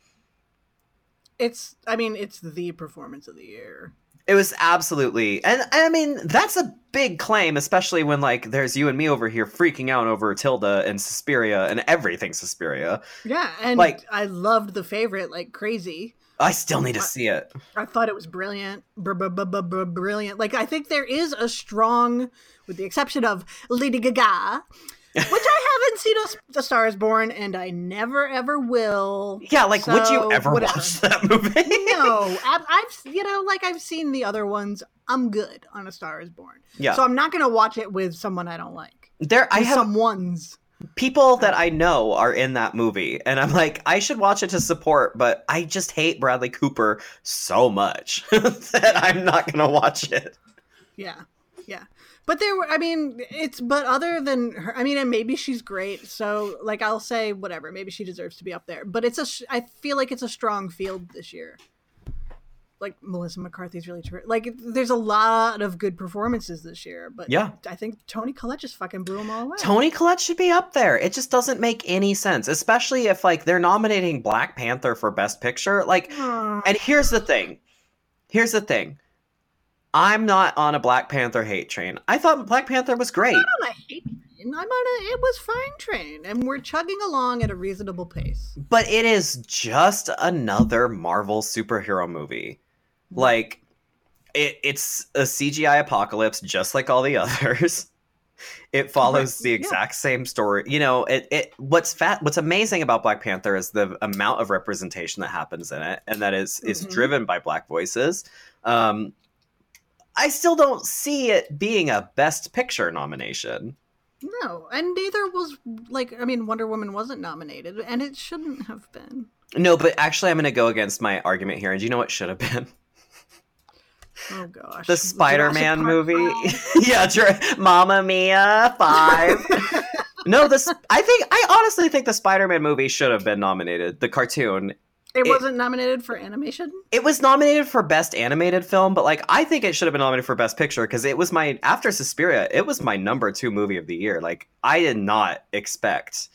[SPEAKER 1] It's, I mean, it's the performance of the year.
[SPEAKER 2] It was absolutely, and I mean that's a big claim, especially when like there's you and me over here freaking out over Tilda and Suspiria and everything Suspiria.
[SPEAKER 1] Yeah, and
[SPEAKER 2] Like-
[SPEAKER 1] I loved the favorite like crazy.
[SPEAKER 2] I still need to see it.
[SPEAKER 1] I thought it was brilliant, br- br- br- br- br- brilliant. Like I think there is a strong, with the exception of Lady Gaga, which I haven't seen a, a Star Is Born, and I never ever will.
[SPEAKER 2] Yeah, like would you ever
[SPEAKER 1] whatever.
[SPEAKER 2] watch that movie?
[SPEAKER 1] No, I've, I've you know like I've seen the other ones. I'm good on A Star Is Born,
[SPEAKER 2] Yeah.
[SPEAKER 1] so I'm not gonna watch it with someone I don't like.
[SPEAKER 2] there I have
[SPEAKER 1] someone's.
[SPEAKER 2] People that I know are in that movie and I'm like I should watch it to support, but I just hate Bradley Cooper so much that I'm not to watch it.
[SPEAKER 1] Yeah, yeah. But there were, I mean, it's, but other than her, I mean, and maybe she's great. So, like, I'll say whatever. Maybe she deserves to be up there. But it's a. I feel like it's a strong field this year. Like, Melissa McCarthy's really terrific. Like, there's a lot of good performances this year. But
[SPEAKER 2] Yeah.
[SPEAKER 1] I think Toni Collette just fucking blew them all away.
[SPEAKER 2] Toni Collette should be up there. It just doesn't make any sense, especially if like they're nominating Black Panther for best picture. Like
[SPEAKER 1] Aw.
[SPEAKER 2] and here's the thing. Here's the thing. I'm not on a Black Panther hate train. I thought Black Panther was great.
[SPEAKER 1] I'm not on a hate train. I'm on a, it was fine train. And we're chugging along at a reasonable pace.
[SPEAKER 2] but it is just another Marvel superhero movie. Like it, it's a CGI apocalypse just like all the others. It follows the
[SPEAKER 1] Yeah.
[SPEAKER 2] exact same story. You know, it, it what's fat what's amazing about Black Panther is the amount of representation that happens in it and that is is
[SPEAKER 1] Mhm.
[SPEAKER 2] driven by black voices. Um I still don't see it being a best picture nomination.
[SPEAKER 1] No, and neither was like I mean Wonder Woman wasn't nominated, and it shouldn't have been.
[SPEAKER 2] No, but actually I'm going to go against my argument here. And do you know what should have been?
[SPEAKER 1] Oh gosh,
[SPEAKER 2] the Spider-Man movie. yeah, Mamma Mia five. no, this. I think. I honestly think the Spider-Man movie should have been nominated. The cartoon.
[SPEAKER 1] It
[SPEAKER 2] It-
[SPEAKER 1] wasn't nominated for animation.
[SPEAKER 2] It was nominated for best animated film, but like I think it should have been nominated for best picture because it was my after Suspiria. It was my number two movie of the year. Like I did not expect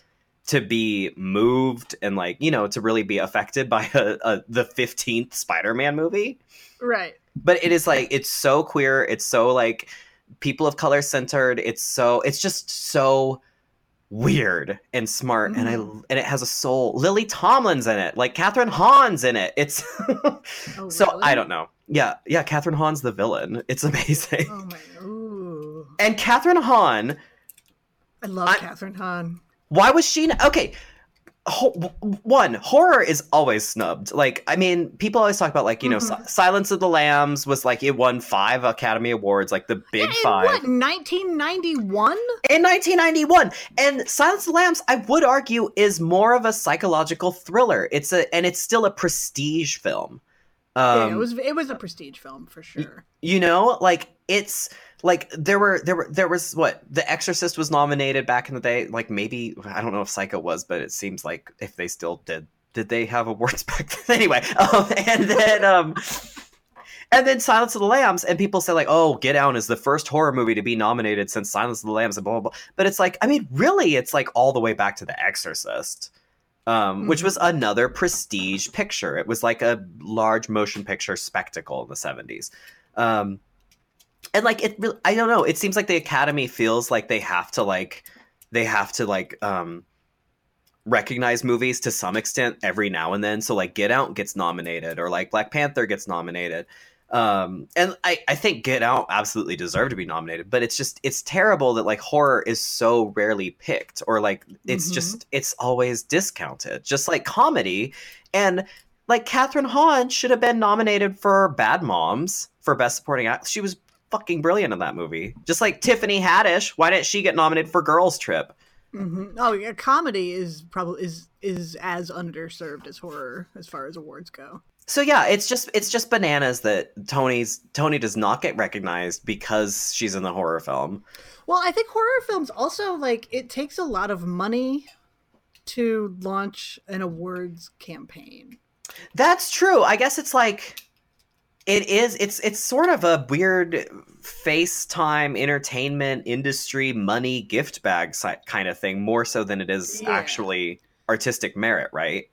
[SPEAKER 2] to be moved and like you know to really be affected by a, a the fifteenth Spider-Man movie.
[SPEAKER 1] Right.
[SPEAKER 2] But it is like it's so queer it's so like people of color centered it's so it's just so weird and smart and i
[SPEAKER 1] Mhm.
[SPEAKER 2] and it has a soul lily tomlin's in it like kathryn hahn's in it it's
[SPEAKER 1] Oh,
[SPEAKER 2] so
[SPEAKER 1] really?
[SPEAKER 2] i don't know yeah yeah kathryn hahn's the villain it's amazing
[SPEAKER 1] Oh my. Ooh.
[SPEAKER 2] and kathryn hahn
[SPEAKER 1] I love
[SPEAKER 2] I-
[SPEAKER 1] Kathryn Hahn.
[SPEAKER 2] why was she n- okay ho- one horror is always snubbed like i mean people always talk about like you know
[SPEAKER 1] Mhm.
[SPEAKER 2] Si- silence of the lambs was like it won five academy awards like the big
[SPEAKER 1] in
[SPEAKER 2] five
[SPEAKER 1] what 1991?
[SPEAKER 2] in 1991 and silence of the lambs i would argue is more of a psychological thriller it's a and it's still a prestige film um
[SPEAKER 1] yeah, it was it was a prestige film for sure.
[SPEAKER 2] you know like it's like there were there were there was what The Exorcist was nominated back in the day. Like maybe I don't know if Psycho was, but it seems like if they still did, did they have awards back then? anyway, um, and then um, and then Silence of the Lambs, and people say like, "Oh, Get Out is the first horror movie to be nominated since Silence of the Lambs," and blah blah blah. But it's like, I mean, really, it's like all the way back to The Exorcist, um, which was another prestige picture. It was like a large motion picture spectacle in the seventies. Um, and like it, really, I don't know. It seems like the Academy feels like they have to like they have to like um recognize movies to some extent every now and then. So like Get Out gets nominated or like Black Panther gets nominated. Um, and I, I think Get Out absolutely deserved to be nominated, but it's just it's terrible that like horror is so rarely picked or like it's
[SPEAKER 1] Mhm.
[SPEAKER 2] just it's always discounted, just like comedy. And like Kathryn Hahn should have been nominated for Bad Moms for Best Supporting Act. She was fucking brilliant in that movie. Just like Tiffany Haddish, why didn't she get nominated for Girls Trip?
[SPEAKER 1] hmm Oh yeah, comedy is probably is is as underserved as horror as far as awards go.
[SPEAKER 2] So yeah, it's just it's just bananas that Toni's Toni does not get recognized because she's in the horror film.
[SPEAKER 1] Well, I think horror films also like it takes a lot of money to launch an awards campaign.
[SPEAKER 2] That's true. I guess it's like it is it's it's sort of a weird FaceTime entertainment industry money gift bag kind of thing more so than it is
[SPEAKER 1] Yeah.
[SPEAKER 2] actually artistic merit, right?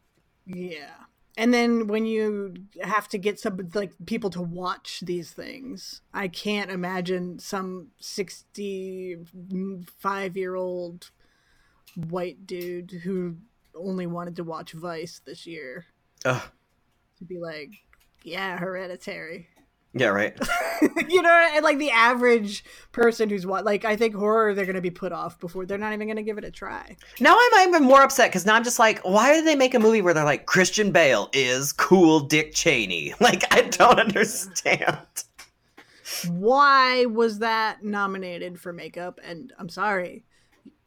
[SPEAKER 1] Yeah. And then when you have to get some like people to watch these things, I can't imagine some 65 year old white dude who only wanted to watch Vice this year
[SPEAKER 2] Ugh.
[SPEAKER 1] to be like, yeah, hereditary.
[SPEAKER 2] Yeah, right.
[SPEAKER 1] you know, and like the average person who's what, like, I think horror, they're going to be put off before they're not even going to give it a try.
[SPEAKER 2] Now I'm even more upset because now I'm just like, why did they make a movie where they're like Christian Bale is cool Dick Cheney? Like I don't understand.
[SPEAKER 1] Why was that nominated for makeup? And I'm sorry,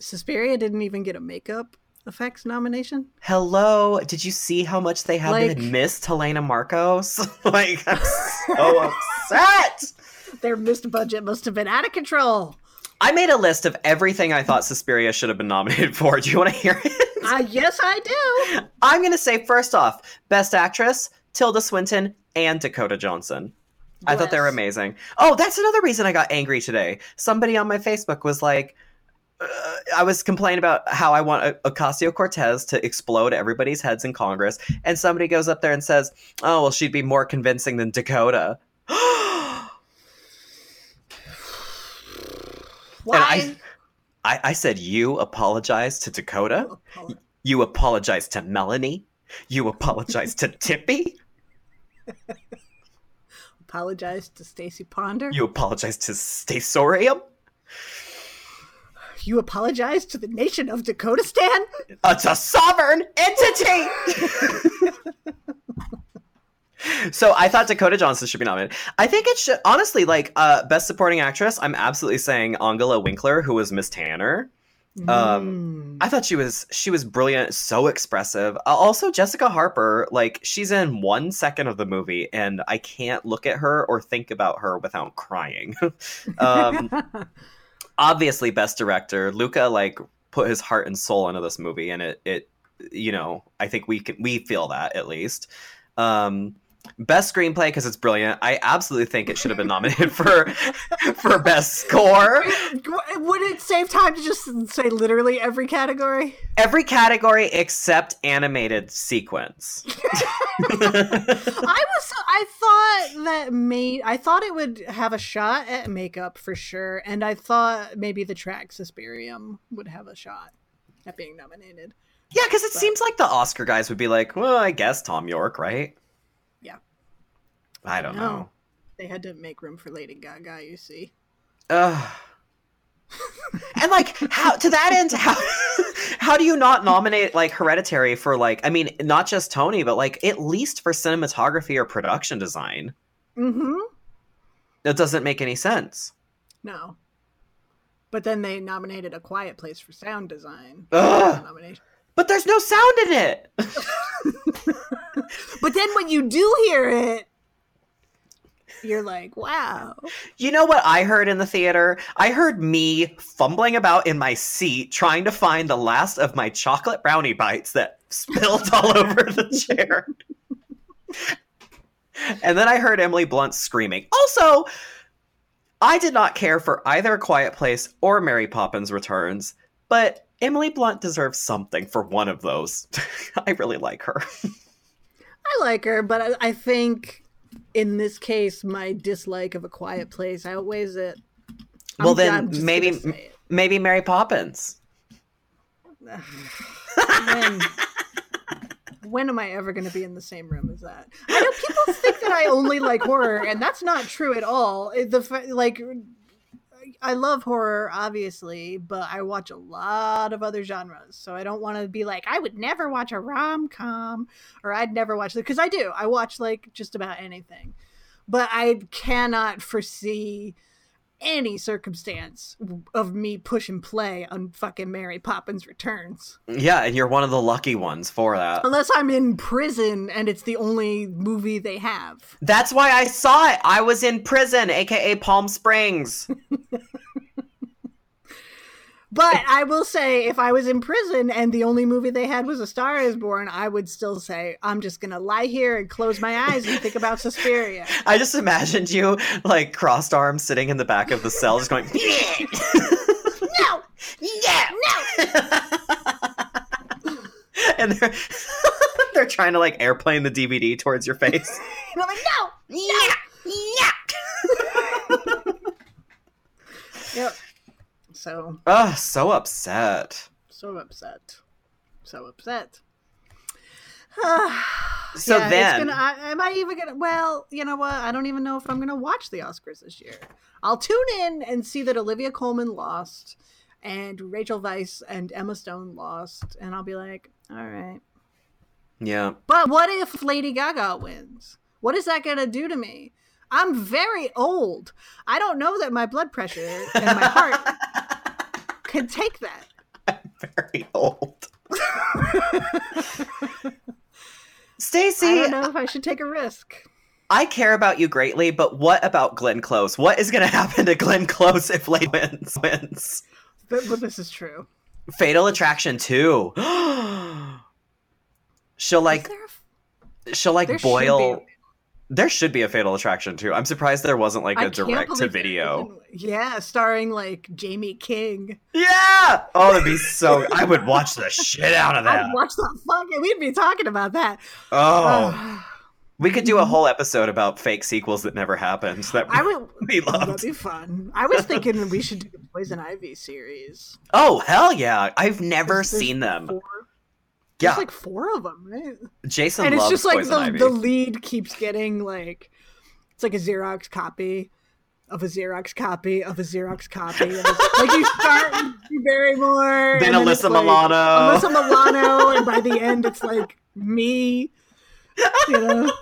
[SPEAKER 1] Suspiria didn't even get a makeup effects nomination.
[SPEAKER 2] Hello, did you see how much they had
[SPEAKER 1] Like-
[SPEAKER 2] to miss Helena Markos? like I'm so upset.
[SPEAKER 1] Their missed budget must have been out of control.
[SPEAKER 2] I made a list of everything I thought Suspiria should have been nominated for. Do you want to hear it?
[SPEAKER 1] Uh, yes, I do.
[SPEAKER 2] I'm going to say first off, Best Actress, Tilda Swinton and Dakota Johnson. I thought they were amazing. Oh, that's another reason I got angry today. Somebody on my Facebook was like, uh, I was complaining about how I want Ocasio Cortez to explode everybody's heads in Congress, and somebody goes up there and says, "Oh, well, she'd be more convincing than Dakota."
[SPEAKER 1] Why?
[SPEAKER 2] And I, I, I said, "You apologize to Dakota. You apologize to Melanie. You apologize to Tippi.
[SPEAKER 1] Apologize to Stacie Ponder.
[SPEAKER 2] You apologize to Stasorium.
[SPEAKER 1] You apologize to the nation of Dakota Stan.
[SPEAKER 2] It's a sovereign entity." So I thought Dakota Johnson should be nominated. I think it should honestly like uh best supporting actress. I'm absolutely saying Angela Winkler, who was Miss Tanner. Um,
[SPEAKER 1] Mm.
[SPEAKER 2] I thought she was she was brilliant, so expressive. Uh, also, Jessica Harper, like she's in one second of the movie, and I can't look at her or think about her without crying. um, obviously, best director Luca like put his heart and soul into this movie, and it it you know I think we can we feel that at least. Um, best screenplay because it's brilliant. I absolutely think it should have been nominated for for best score.
[SPEAKER 1] Would it save time to just say literally every category?
[SPEAKER 2] Every category except animated sequence.
[SPEAKER 1] I was I thought that made I thought it would have a shot at makeup for sure, and I thought maybe the track Suspirium would have a shot at being nominated.
[SPEAKER 2] yeah, because it
[SPEAKER 1] But-
[SPEAKER 2] seems like the Oscar guys would be like, well, I guess Thom Yorke, right? I don't
[SPEAKER 1] No.
[SPEAKER 2] know.
[SPEAKER 1] They had to make room for Lady Gaga, you see.
[SPEAKER 2] Ugh. and like how to that end how how do you not nominate like hereditary for like i mean not just toni but like at least for cinematography or production design
[SPEAKER 1] Mm-hmm.
[SPEAKER 2] that doesn't make any sense
[SPEAKER 1] No. But then they nominated A Quiet Place for sound design.
[SPEAKER 2] Ugh.
[SPEAKER 1] Nomination.
[SPEAKER 2] but there's no sound in it
[SPEAKER 1] But then when you do hear it, you're like, wow.
[SPEAKER 2] You know what I heard in the theater? I heard me fumbling about in my seat trying to find the last of my chocolate brownie bites that spilled all over the chair. and then I heard Emily Blunt screaming. Also, I did not care for either Quiet Place or Mary Poppins Returns, but Emily Blunt deserves something for one of those. I really like her.
[SPEAKER 1] I like her, but I, I think in this case, my dislike of A Quiet Place outweighs uh, it.
[SPEAKER 2] Well,
[SPEAKER 1] I'm-
[SPEAKER 2] then maybe
[SPEAKER 1] it.
[SPEAKER 2] maybe Mary Poppins.
[SPEAKER 1] when, when am I ever going to be in the same room as that? I know people think that I only like horror, and that's not true at all. The like, I love horror, obviously, but I watch a lot of other genres, so I don't want to be like I would never watch a rom com, or I'd never watch it because I do. I watch like just about anything, but I cannot foresee any circumstance of me push and play on fucking Mary Poppins Returns.
[SPEAKER 2] Yeah, and you're one of the lucky ones for that.
[SPEAKER 1] Unless I'm in prison and it's the only movie they have.
[SPEAKER 2] That's why I saw it. I was in prison, aka Palm Springs.
[SPEAKER 1] But I will say, if I was in prison and the only movie they had was A Star is Born, I would still say, I'm just going to lie here and close my eyes and think about Suspiria.
[SPEAKER 2] I just imagined you like crossed arms sitting in the back of the cell just going
[SPEAKER 1] No!
[SPEAKER 2] Yeah
[SPEAKER 1] No!
[SPEAKER 2] and they're they're trying to like airplane the DVD towards your face.
[SPEAKER 1] And I'm like, no!
[SPEAKER 2] Yeah. Yeah.
[SPEAKER 1] Yep. So,
[SPEAKER 2] Oh, so upset.
[SPEAKER 1] so upset. So upset.
[SPEAKER 2] So
[SPEAKER 1] Yeah,
[SPEAKER 2] then
[SPEAKER 1] gonna, I, am I even gonna? Well, you know what? I don't even know if I'm gonna watch the Oscars this year. I'll tune in and see that Olivia Colman lost, and Rachel Weisz and Emma Stone lost, and I'll be like, all right.
[SPEAKER 2] Yeah.
[SPEAKER 1] But what if Lady Gaga wins? What is that gonna do to me? I'm very old. I don't know that my blood pressure and my heart can take that.
[SPEAKER 2] I'm very old. Stacy, I
[SPEAKER 1] don't know if I should take a risk.
[SPEAKER 2] I care about you greatly, but what about Glenn Close? What is going to happen to Glenn Close if Lady wins? wins?
[SPEAKER 1] But, but this is true.
[SPEAKER 2] Fatal Attraction too. she'll like
[SPEAKER 1] a
[SPEAKER 2] she'll like
[SPEAKER 1] There
[SPEAKER 2] boil There should be a Fatal Attraction too. I'm surprised there wasn't like a direct to video.
[SPEAKER 1] Yeah, starring like Jaime King.
[SPEAKER 2] Yeah. Oh, that'd be so I would watch the shit out of that.
[SPEAKER 1] I'd watch that fucking. We'd be talking about that.
[SPEAKER 2] Oh. We could do a mm-hmm. whole episode about fake sequels that never happened that
[SPEAKER 1] I would.
[SPEAKER 2] we
[SPEAKER 1] Oh, that'd be fun. I was thinking we should do the Poison Ivy series.
[SPEAKER 2] Oh, hell yeah. I've never seen them.
[SPEAKER 1] Four,
[SPEAKER 2] Yeah.
[SPEAKER 1] there's like four of them, right?
[SPEAKER 2] Jason
[SPEAKER 1] and it's just like the,
[SPEAKER 2] Ivy.
[SPEAKER 1] the lead keeps getting like it's like a Xerox copy of a Xerox copy of a Xerox copy. Like you start with Barrymore,
[SPEAKER 2] Then Alyssa
[SPEAKER 1] like
[SPEAKER 2] Milano.
[SPEAKER 1] Alyssa Milano, and by the end it's like me. You know,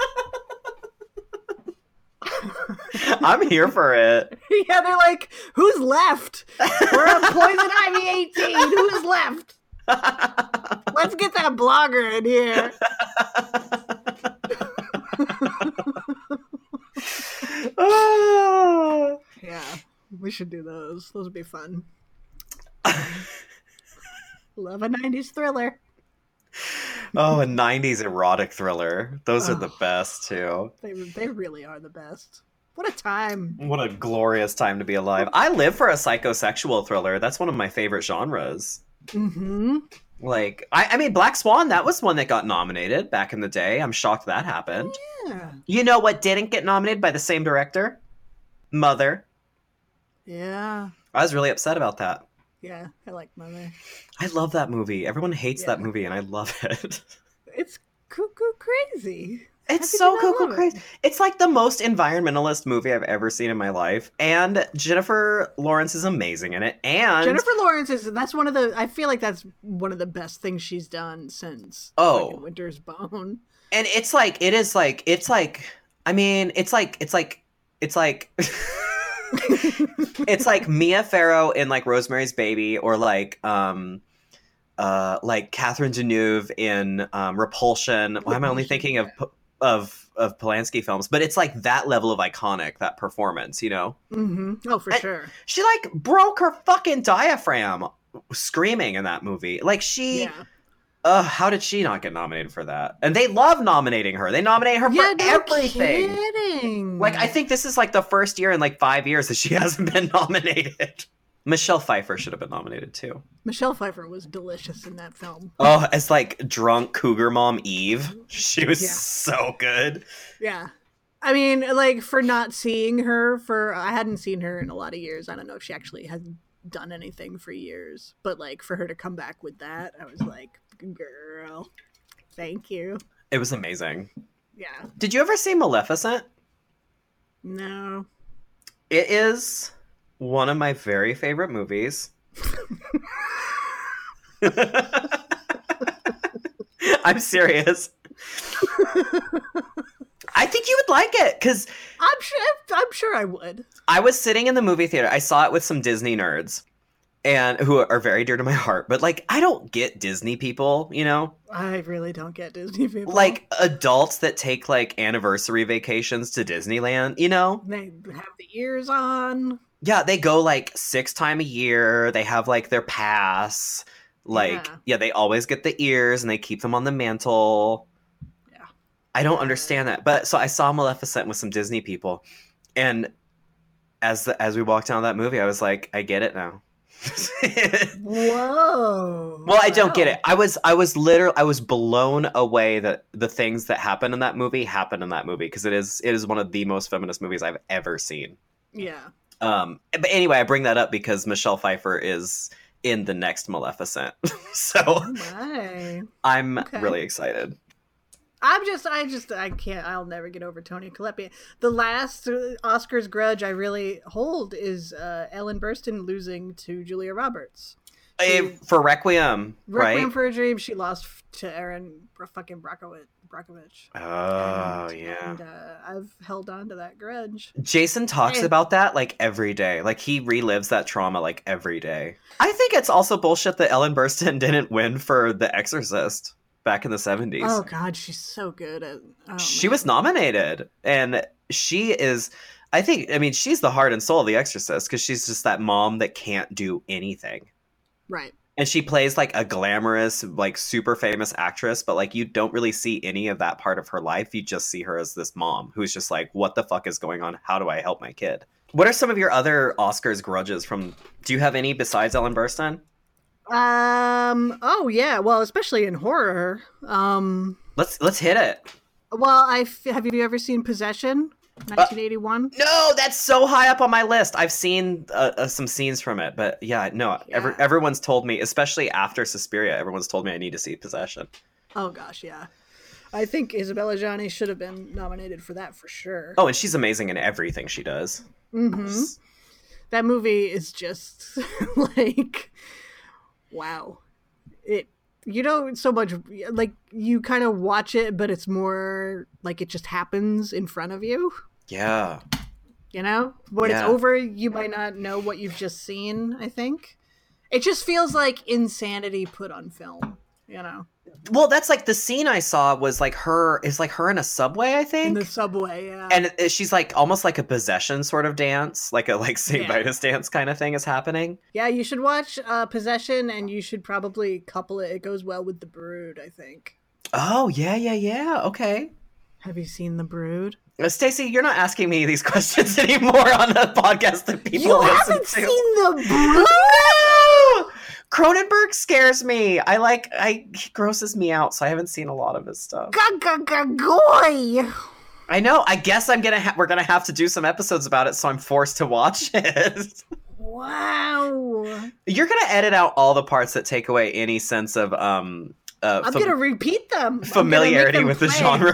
[SPEAKER 2] I'm here for it.
[SPEAKER 1] yeah, they're like, who's left? We're on Poison Ivy 18. Who's left? Let's get that blogger in here.
[SPEAKER 2] Ah.
[SPEAKER 1] Yeah, we should do those. Those would be fun. Love a 90s thriller.
[SPEAKER 2] oh, a 90s erotic thriller. Those are the
[SPEAKER 1] Oh.
[SPEAKER 2] best, too.
[SPEAKER 1] They, they really are the best. What a time.
[SPEAKER 2] What a glorious time to be alive. I live for a psychosexual thriller. That's one of my favorite genres.
[SPEAKER 1] Mm-hmm.
[SPEAKER 2] Like, I, I mean, Black Swan, that was one that got nominated back in the day. I'm shocked that happened.
[SPEAKER 1] Yeah.
[SPEAKER 2] You know what didn't get nominated by the same director? Mother.
[SPEAKER 1] Yeah.
[SPEAKER 2] I was really upset about that.
[SPEAKER 1] Yeah. I like Mother.
[SPEAKER 2] I love that movie. Everyone hates that movie, and I love it.
[SPEAKER 1] It's cuckoo crazy.
[SPEAKER 2] It's so cuckoo crazy. It's like the most environmentalist movie I've ever seen in my life. And Jennifer Lawrence is amazing in it. And
[SPEAKER 1] Jennifer Lawrence is that's one of the I feel like that's one of the best things she's done since
[SPEAKER 2] Oh.
[SPEAKER 1] Winter's Bone.
[SPEAKER 2] and it's like it is like it's like I mean, it's like it's like it's like it's like Mia Farrow in like Rosemary's Baby or like um uh like Catherine Deneuve in um Repulsion. Why am I only thinking of of of Polanski films, but it's like that level of iconic that performance, you know.
[SPEAKER 1] Mm-hmm. Oh, for
[SPEAKER 2] And-
[SPEAKER 1] sure.
[SPEAKER 2] She like broke her fucking diaphragm screaming in that movie. Like she
[SPEAKER 1] Yeah.
[SPEAKER 2] uh how did she not get nominated for that? And they love nominating her. They nominate her
[SPEAKER 1] Yeah,
[SPEAKER 2] for
[SPEAKER 1] no
[SPEAKER 2] everything.
[SPEAKER 1] kidding.
[SPEAKER 2] Like I think this is like the first year in like 5 years that she hasn't been nominated. Michelle Pfeiffer should have been nominated too.
[SPEAKER 1] Michelle Pfeiffer was delicious in that film.
[SPEAKER 2] Oh, as like drunk cougar mom Eve. She was
[SPEAKER 1] Yeah.
[SPEAKER 2] so good.
[SPEAKER 1] Yeah. I mean, like for not seeing her for I hadn't seen her in a lot of years. I don't know if she actually has done anything for years, but like for her to come back with that, I was like, girl, thank you.
[SPEAKER 2] It was amazing.
[SPEAKER 1] Yeah.
[SPEAKER 2] Did you ever see Maleficent?
[SPEAKER 1] No.
[SPEAKER 2] It is one of my very favorite movies. I'm serious. I think you would like it because
[SPEAKER 1] I'm sure I'm sure I would.
[SPEAKER 2] I was sitting in the movie theater. I saw it with some Disney nerds and who are very dear to my heart. But like, I don't get Disney people, you know,
[SPEAKER 1] I really don't get Disney people.
[SPEAKER 2] like adults that take like anniversary vacations to Disneyland, you know?
[SPEAKER 1] they have the ears on.
[SPEAKER 2] Yeah, they go like six time a year. They have like their pass. Like,
[SPEAKER 1] Yeah.
[SPEAKER 2] yeah. they always get the ears and they keep them on the mantle.
[SPEAKER 1] Yeah.
[SPEAKER 2] I don't understand that. But so I saw Maleficent with some Disney people, and as the, as we walked down that movie, I was like, I get it now.
[SPEAKER 1] Whoa.
[SPEAKER 2] well, I don't get it. I was I was literally I was blown away that the things that happen in that movie happen in that movie because it is it is one of the most feminist movies I've ever seen.
[SPEAKER 1] Yeah.
[SPEAKER 2] Um, but anyway, I bring that up because Michelle Pfeiffer is in the next Maleficent, so
[SPEAKER 1] Oh.
[SPEAKER 2] I'm
[SPEAKER 1] Okay.
[SPEAKER 2] really excited.
[SPEAKER 1] I'm just, I just, I can't, I'll never get over Toni Collette. The last uh, Oscars grudge I really hold is uh, Ellen Burstyn losing to Julia Roberts.
[SPEAKER 2] Eh, for Requiem,
[SPEAKER 1] Requiem
[SPEAKER 2] right?
[SPEAKER 1] for a Dream, she lost to Erin fucking Brockovich. Brockovich.
[SPEAKER 2] oh
[SPEAKER 1] And-
[SPEAKER 2] yeah.
[SPEAKER 1] And uh, I've held on to that grudge.
[SPEAKER 2] Jason talks
[SPEAKER 1] Yeah.
[SPEAKER 2] about that like every day. Like he relives that trauma like every day. I think it's also bullshit that Ellen Burstyn didn't win for The Exorcist back in the 70s.
[SPEAKER 1] Oh God, she's so good at. Oh,
[SPEAKER 2] she
[SPEAKER 1] man.
[SPEAKER 2] was nominated and she is I think I mean she's the heart and soul of The Exorcist because she's just that mom that can't do anything.
[SPEAKER 1] right.
[SPEAKER 2] And she plays like a glamorous, like super famous actress, but like you don't really see any of that part of her life. You just see her as this mom who's just like, what the fuck is going on? How do I help my kid? What are some of your other Oscars grudges from? Do you have any besides Ellen Burstyn?
[SPEAKER 1] Um. Oh yeah. Well, especially in horror. Um.
[SPEAKER 2] Let's let's hit it.
[SPEAKER 1] Well, I have you ever seen Possession? 1981.
[SPEAKER 2] No, that's so high up on my list. I've seen uh, uh, some scenes from it, but yeah, no. Every, everyone's told me, especially after Suspiria, everyone's told me I need to see Possession.
[SPEAKER 1] Oh gosh, yeah. I think Isabelle Adjani should have been nominated for that for sure.
[SPEAKER 2] Oh, and she's amazing in everything she does.
[SPEAKER 1] hmm That movie is just like, wow. It, you know, so much like you kind of watch it, but it's more like it just happens in front of you.
[SPEAKER 2] Yeah.
[SPEAKER 1] You know, when
[SPEAKER 2] Yeah.
[SPEAKER 1] it's over, you might not know what you've just seen. I think it just feels like insanity put on film. You know,
[SPEAKER 2] Well, that's like the scene I saw was like her is like her in a subway, I think.
[SPEAKER 1] in the subway. Yeah.
[SPEAKER 2] and it- she's like almost like a possession sort of dance, like a like St.
[SPEAKER 1] Yeah.
[SPEAKER 2] Vitus dance kind of thing is happening.
[SPEAKER 1] Yeah, you should watch uh, Possession, and you should probably couple it. It goes well with The Brood, I think.
[SPEAKER 2] Oh yeah, yeah, yeah. Okay.
[SPEAKER 1] Have you seen The Brood?
[SPEAKER 2] Uh, Stacey, you're not asking me these questions anymore on a podcast that people
[SPEAKER 1] you haven't
[SPEAKER 2] to.
[SPEAKER 1] seen The Brood?
[SPEAKER 2] Cronenberg scares me. I like I he grosses me out, so I haven't seen a lot of his stuff.
[SPEAKER 1] Goy.
[SPEAKER 2] I know. I guess I'm gonna ha- we're gonna have to do some episodes about it, so I'm forced to watch it.
[SPEAKER 1] Wow.
[SPEAKER 2] You're gonna edit out all the parts that take away any sense of um uh,
[SPEAKER 1] I'm
[SPEAKER 2] fam-
[SPEAKER 1] gonna repeat them. I'm gonna make
[SPEAKER 2] familiarity
[SPEAKER 1] them
[SPEAKER 2] with the genre.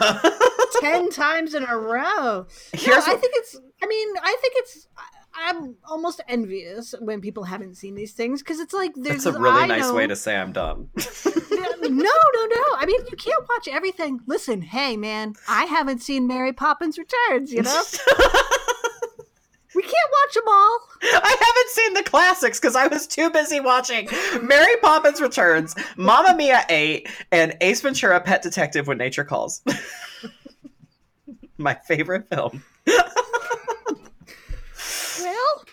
[SPEAKER 1] ten times in a row.
[SPEAKER 2] Here's
[SPEAKER 1] no, I
[SPEAKER 2] what-
[SPEAKER 1] think it's. I mean, I think it's. I- I'm almost envious when people haven't seen these things because it's like there's.
[SPEAKER 2] That's a really
[SPEAKER 1] I
[SPEAKER 2] nice
[SPEAKER 1] know-
[SPEAKER 2] way to say I'm dumb.
[SPEAKER 1] no, no, no. I mean, you can't watch everything. Listen, hey, man, I haven't seen Mary Poppins Returns. You know, we can't watch them all.
[SPEAKER 2] I haven't seen the classics because I was too busy watching Mary Poppins Returns, Mamma Mia 8, and Ace Ventura Pet Detective When Nature Calls. My favorite film.
[SPEAKER 1] Well,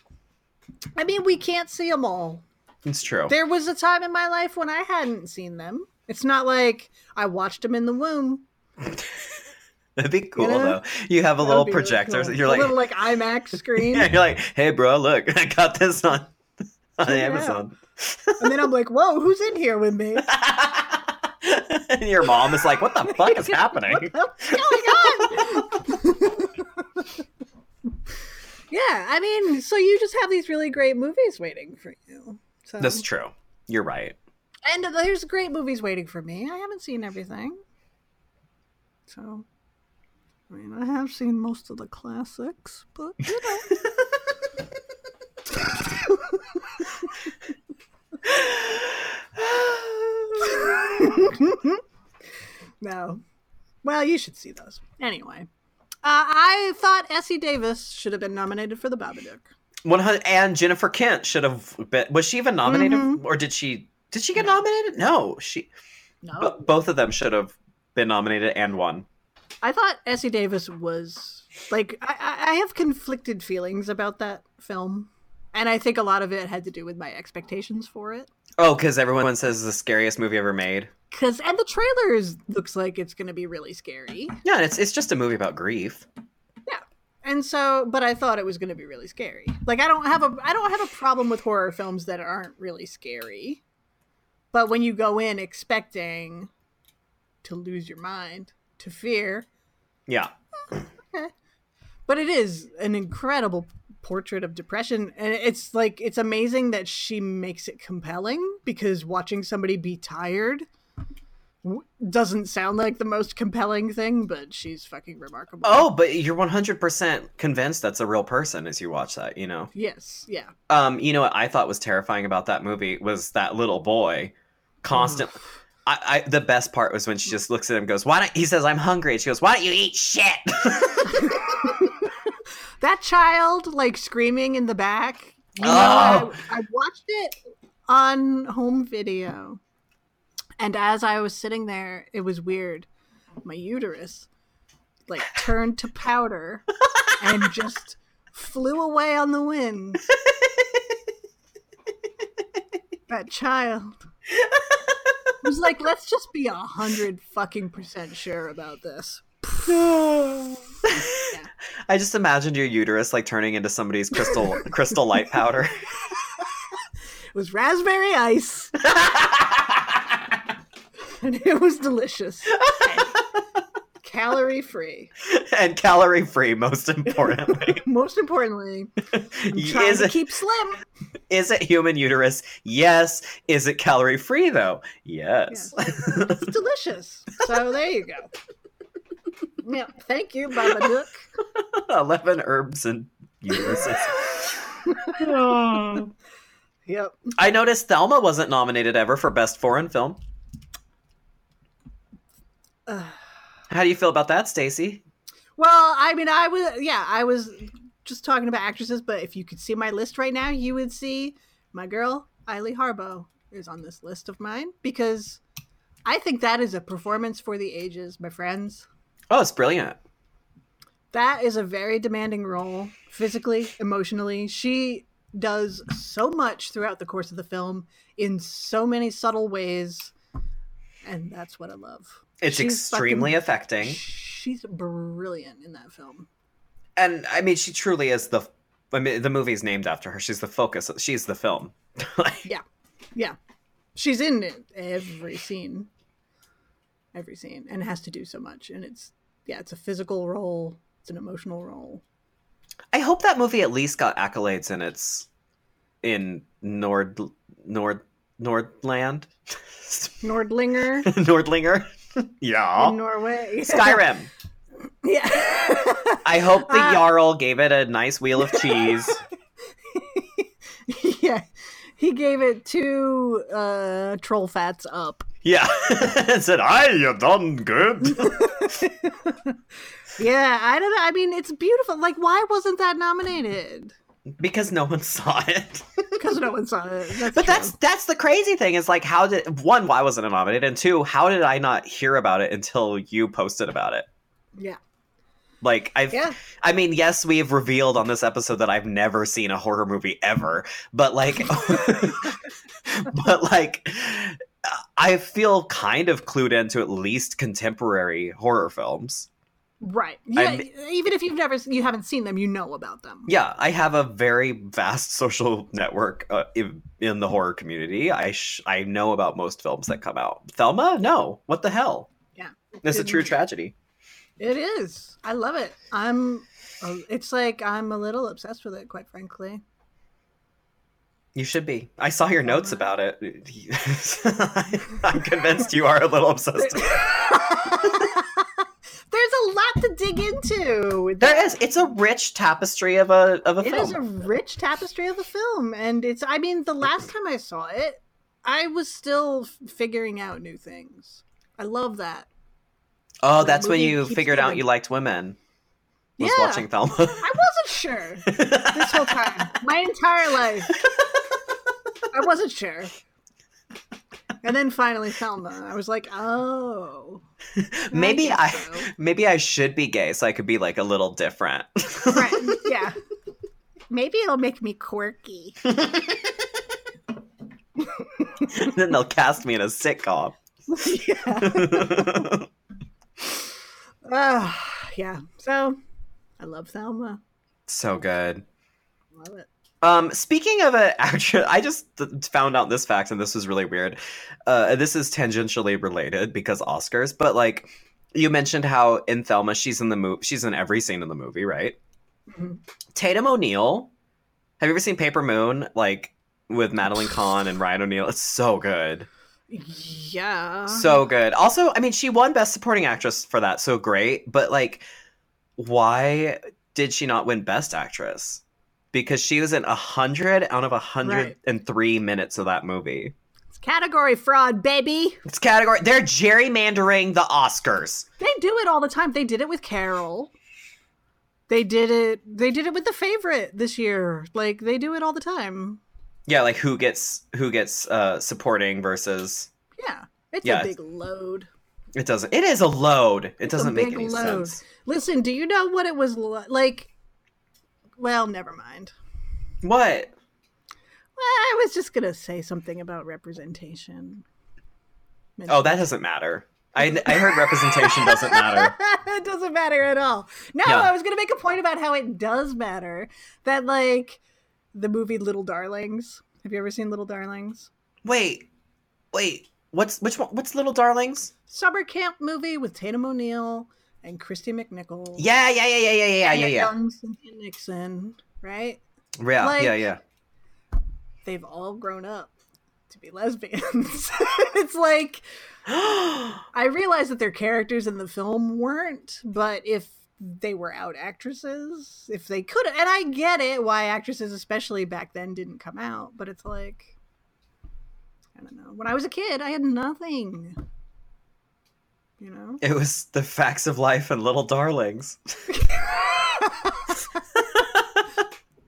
[SPEAKER 1] I mean, we can't see them all.
[SPEAKER 2] It's true.
[SPEAKER 1] There was a time in my life when I hadn't seen them. It's not like I watched them in the womb.
[SPEAKER 2] That'd be cool
[SPEAKER 1] know?
[SPEAKER 2] though. You have a
[SPEAKER 1] That
[SPEAKER 2] little
[SPEAKER 1] be really
[SPEAKER 2] projector.
[SPEAKER 1] cool.
[SPEAKER 2] You're
[SPEAKER 1] a
[SPEAKER 2] like,
[SPEAKER 1] little like IMAX screen,
[SPEAKER 2] yeah, you're like, hey, bro, look, I got this on on
[SPEAKER 1] Yeah.
[SPEAKER 2] Amazon.
[SPEAKER 1] and then I'm like, "Whoa, who's in here with me?
[SPEAKER 2] and your mom is like, what the fuck is happening?
[SPEAKER 1] What's going on?" Yeah, I mean, so you just have these really great movies waiting for you. So.
[SPEAKER 2] That's true. You're right.
[SPEAKER 1] And there's great movies waiting for me. I haven't seen everything. So, I mean, I have seen most of the classics, but you know. no. Well, you should see those. Anyway, I thought Essie Davis should have been nominated for the Babadook.
[SPEAKER 2] One hundred and Jennifer Kent should have been. Was she even nominated,
[SPEAKER 1] Mhm.
[SPEAKER 2] or did she? Did she get nominated? No, she.
[SPEAKER 1] No.
[SPEAKER 2] bo- both of them should have been nominated and won.
[SPEAKER 1] I thought Essie Davis was like I, I I have conflicted feelings about that film, and I think a lot of it had to do with my expectations for it.
[SPEAKER 2] Oh, because everyone says it's the scariest movie ever made.
[SPEAKER 1] Cause and the trailers looks like it's gonna be really scary,
[SPEAKER 2] Yeah, it's it's just a movie about grief.
[SPEAKER 1] Yeah, and so but I thought it was gonna be really scary. Like I don't have a I don't have a problem with horror films that aren't really scary, but when you go in expecting to lose your mind to fear,
[SPEAKER 2] Yeah, eh,
[SPEAKER 1] but it is an incredible portrait of depression and it's like it's amazing that she makes it compelling because watching somebody be tired doesn't sound like the most compelling thing but she's fucking remarkable
[SPEAKER 2] Oh, but you're 100% convinced that's a real person as you watch that, you know.
[SPEAKER 1] yes yeah
[SPEAKER 2] Um, you know what I thought was terrifying about that movie was that little boy constant I, I the best part was when she just looks at him and goes, Why don't he says I'm hungry and she goes, Why don't you eat shit?
[SPEAKER 1] that child like screaming in the back you know
[SPEAKER 2] Oh.
[SPEAKER 1] I, I watched it on home video and as i was sitting there it was weird. My uterus like turned to powder and just flew away on the wind. That child. Was like let's just be a hundred fucking percent sure about this.
[SPEAKER 2] I just imagined your uterus like turning into somebody's crystal crystal light powder.
[SPEAKER 1] it was raspberry ice and it was delicious calorie free
[SPEAKER 2] and calorie free, most importantly.
[SPEAKER 1] most importantly i'm trying
[SPEAKER 2] is
[SPEAKER 1] to
[SPEAKER 2] it
[SPEAKER 1] keep slim
[SPEAKER 2] is it human uterus? Yes. Is it calorie free though? Yes.
[SPEAKER 1] it's delicious so there you go yeah thank you babadook
[SPEAKER 2] Eleven herbs and uteruses. Oh.
[SPEAKER 1] yep
[SPEAKER 2] I noticed Thelma wasn't nominated ever for best foreign film. How do you feel about that, Stacy?
[SPEAKER 1] Well, I mean, I was, yeah, I was just talking about actresses, but if you could see my list right now, you would see my girl, Eili Harboe, is on this list of mine because I think that is a performance for the ages, my friends.
[SPEAKER 2] Oh, it's brilliant.
[SPEAKER 1] That is a very demanding role, physically, emotionally. She does so much throughout the course of the film in so many subtle ways, and that's what I love.
[SPEAKER 2] It's
[SPEAKER 1] She's
[SPEAKER 2] extremely
[SPEAKER 1] fucking-
[SPEAKER 2] affecting.
[SPEAKER 1] She's brilliant in that film.
[SPEAKER 2] And I mean, she truly is the. I mean, the movie's named after her. She's the focus. She's the film. Like,
[SPEAKER 1] Yeah. Yeah. She's in it every scene. Every scene. And it has to do so much. And it's yeah, it's a physical role. It's an emotional role.
[SPEAKER 2] I hope that movie at least got accolades in its in Nord Nord Nordland
[SPEAKER 1] Nordlinger
[SPEAKER 2] Nordlinger. Yeah.
[SPEAKER 1] in Norway.
[SPEAKER 2] Skyrim.
[SPEAKER 1] yeah.
[SPEAKER 2] I hope the
[SPEAKER 1] Uh,
[SPEAKER 2] Jarl gave it a nice wheel of cheese.
[SPEAKER 1] yeah. He gave it two uh troll fats up.
[SPEAKER 2] yeah. and said, I you done good.
[SPEAKER 1] Yeah, I don't know. I mean, it's beautiful. Like, why wasn't that nominated?
[SPEAKER 2] Because no one saw it.
[SPEAKER 1] Because no one saw it. That's
[SPEAKER 2] But
[SPEAKER 1] true.
[SPEAKER 2] that's that's the crazy thing is like how did one why wasn't it nominated and two how did I not hear about it until you posted about it?
[SPEAKER 1] Yeah.
[SPEAKER 2] Like I've
[SPEAKER 1] Yeah.
[SPEAKER 2] I mean, yes, we have revealed on this episode that I've never seen a horror movie ever, but like but like I feel kind of clued into at least contemporary horror films.
[SPEAKER 1] Right. Yeah.
[SPEAKER 2] I'm-
[SPEAKER 1] Even if you've never, you haven't seen them, you know about them.
[SPEAKER 2] Yeah, I have a very vast social network uh, in, in the horror community. I sh- I know about most films that come out. Thelma? No. What the hell?
[SPEAKER 1] Yeah.
[SPEAKER 2] It's a true tragedy.
[SPEAKER 1] It is. I love it. I'm. uh, It's like I'm a little obsessed with it, quite frankly.
[SPEAKER 2] You should be. I saw your notes
[SPEAKER 1] Uh,
[SPEAKER 2] about it. I'm convinced you are a little obsessed. it.
[SPEAKER 1] There's a lot to dig into.
[SPEAKER 2] There is. It's a rich tapestry of a of a
[SPEAKER 1] It
[SPEAKER 2] film.
[SPEAKER 1] is a rich tapestry of the film, and it's. I mean, the last time I saw it, I was still figuring out new things. I love that.
[SPEAKER 2] oh, that's when you figured out you liked women. Was
[SPEAKER 1] Yeah.
[SPEAKER 2] watching Thelma.
[SPEAKER 1] I wasn't sure this whole time, my entire life. I wasn't sure. And then finally Thelma. I was like, oh.
[SPEAKER 2] maybe
[SPEAKER 1] guess
[SPEAKER 2] I,
[SPEAKER 1] so.
[SPEAKER 2] maybe I should be gay so I could be like a little different.
[SPEAKER 1] Right. Yeah. Maybe it'll make me quirky.
[SPEAKER 2] then they'll cast me in a sitcom.
[SPEAKER 1] yeah. Ah, yeah. So I love Thelma.
[SPEAKER 2] so good.
[SPEAKER 1] Love it.
[SPEAKER 2] Um, speaking of an actress, I just found out this fact, and this was really weird. Uh, this is tangentially related because Oscars, but like you mentioned how in Thelma she's in the movie, she's in every scene in the movie, right?
[SPEAKER 1] Mhm.
[SPEAKER 2] Tatum O'Neal. Have you ever seen Paper Moon? Like with Madeline Kahn and Ryan O'Neal. It's so good,
[SPEAKER 1] Yeah.
[SPEAKER 2] so good. Also, I mean, she won Best Supporting Actress for that, so great. But like, why did she not win Best Actress? Because she was in a hundred out of a hundred and three minutes of that movie.
[SPEAKER 1] it's category fraud, baby.
[SPEAKER 2] It's category. They're gerrymandering the Oscars.
[SPEAKER 1] They do it all the time. They did it with Carol. They did it. They did it with the favorite this year. Like they do it all the time.
[SPEAKER 2] Yeah, like who gets who gets uh supporting versus
[SPEAKER 1] Yeah, it's
[SPEAKER 2] Yeah.
[SPEAKER 1] a big load.
[SPEAKER 2] it doesn't. It is a load. It
[SPEAKER 1] It's
[SPEAKER 2] doesn't make any
[SPEAKER 1] load.
[SPEAKER 2] sense.
[SPEAKER 1] Listen, do you know what it was li- like? Well, never mind.
[SPEAKER 2] What?
[SPEAKER 1] Well, I was just gonna say something about representation.
[SPEAKER 2] Oh, that doesn't matter. I I heard representation doesn't matter.
[SPEAKER 1] it doesn't matter at all. No,
[SPEAKER 2] Yeah.
[SPEAKER 1] I was gonna make a point about how it does matter. That like the movie Little Darlings. Have you ever seen Little Darlings?
[SPEAKER 2] Wait, wait. What's which one? What's Little Darlings?
[SPEAKER 1] Summer camp movie with Tatum O'Neal and Kristy McNichol.
[SPEAKER 2] Yeah, yeah, yeah, yeah, yeah, yeah, yeah, yeah.
[SPEAKER 1] Young Cynthia Nixon, right?
[SPEAKER 2] Yeah,
[SPEAKER 1] Like-
[SPEAKER 2] yeah, yeah.
[SPEAKER 1] They've all grown up to be lesbians. it's like I realize that their characters in the film weren't, but if they were out actresses, if they could, and I get it why actresses, especially back then, didn't come out, but it's like, I don't know. When I was a kid, I had nothing. You know?
[SPEAKER 2] it was the facts of life and Little Darlings.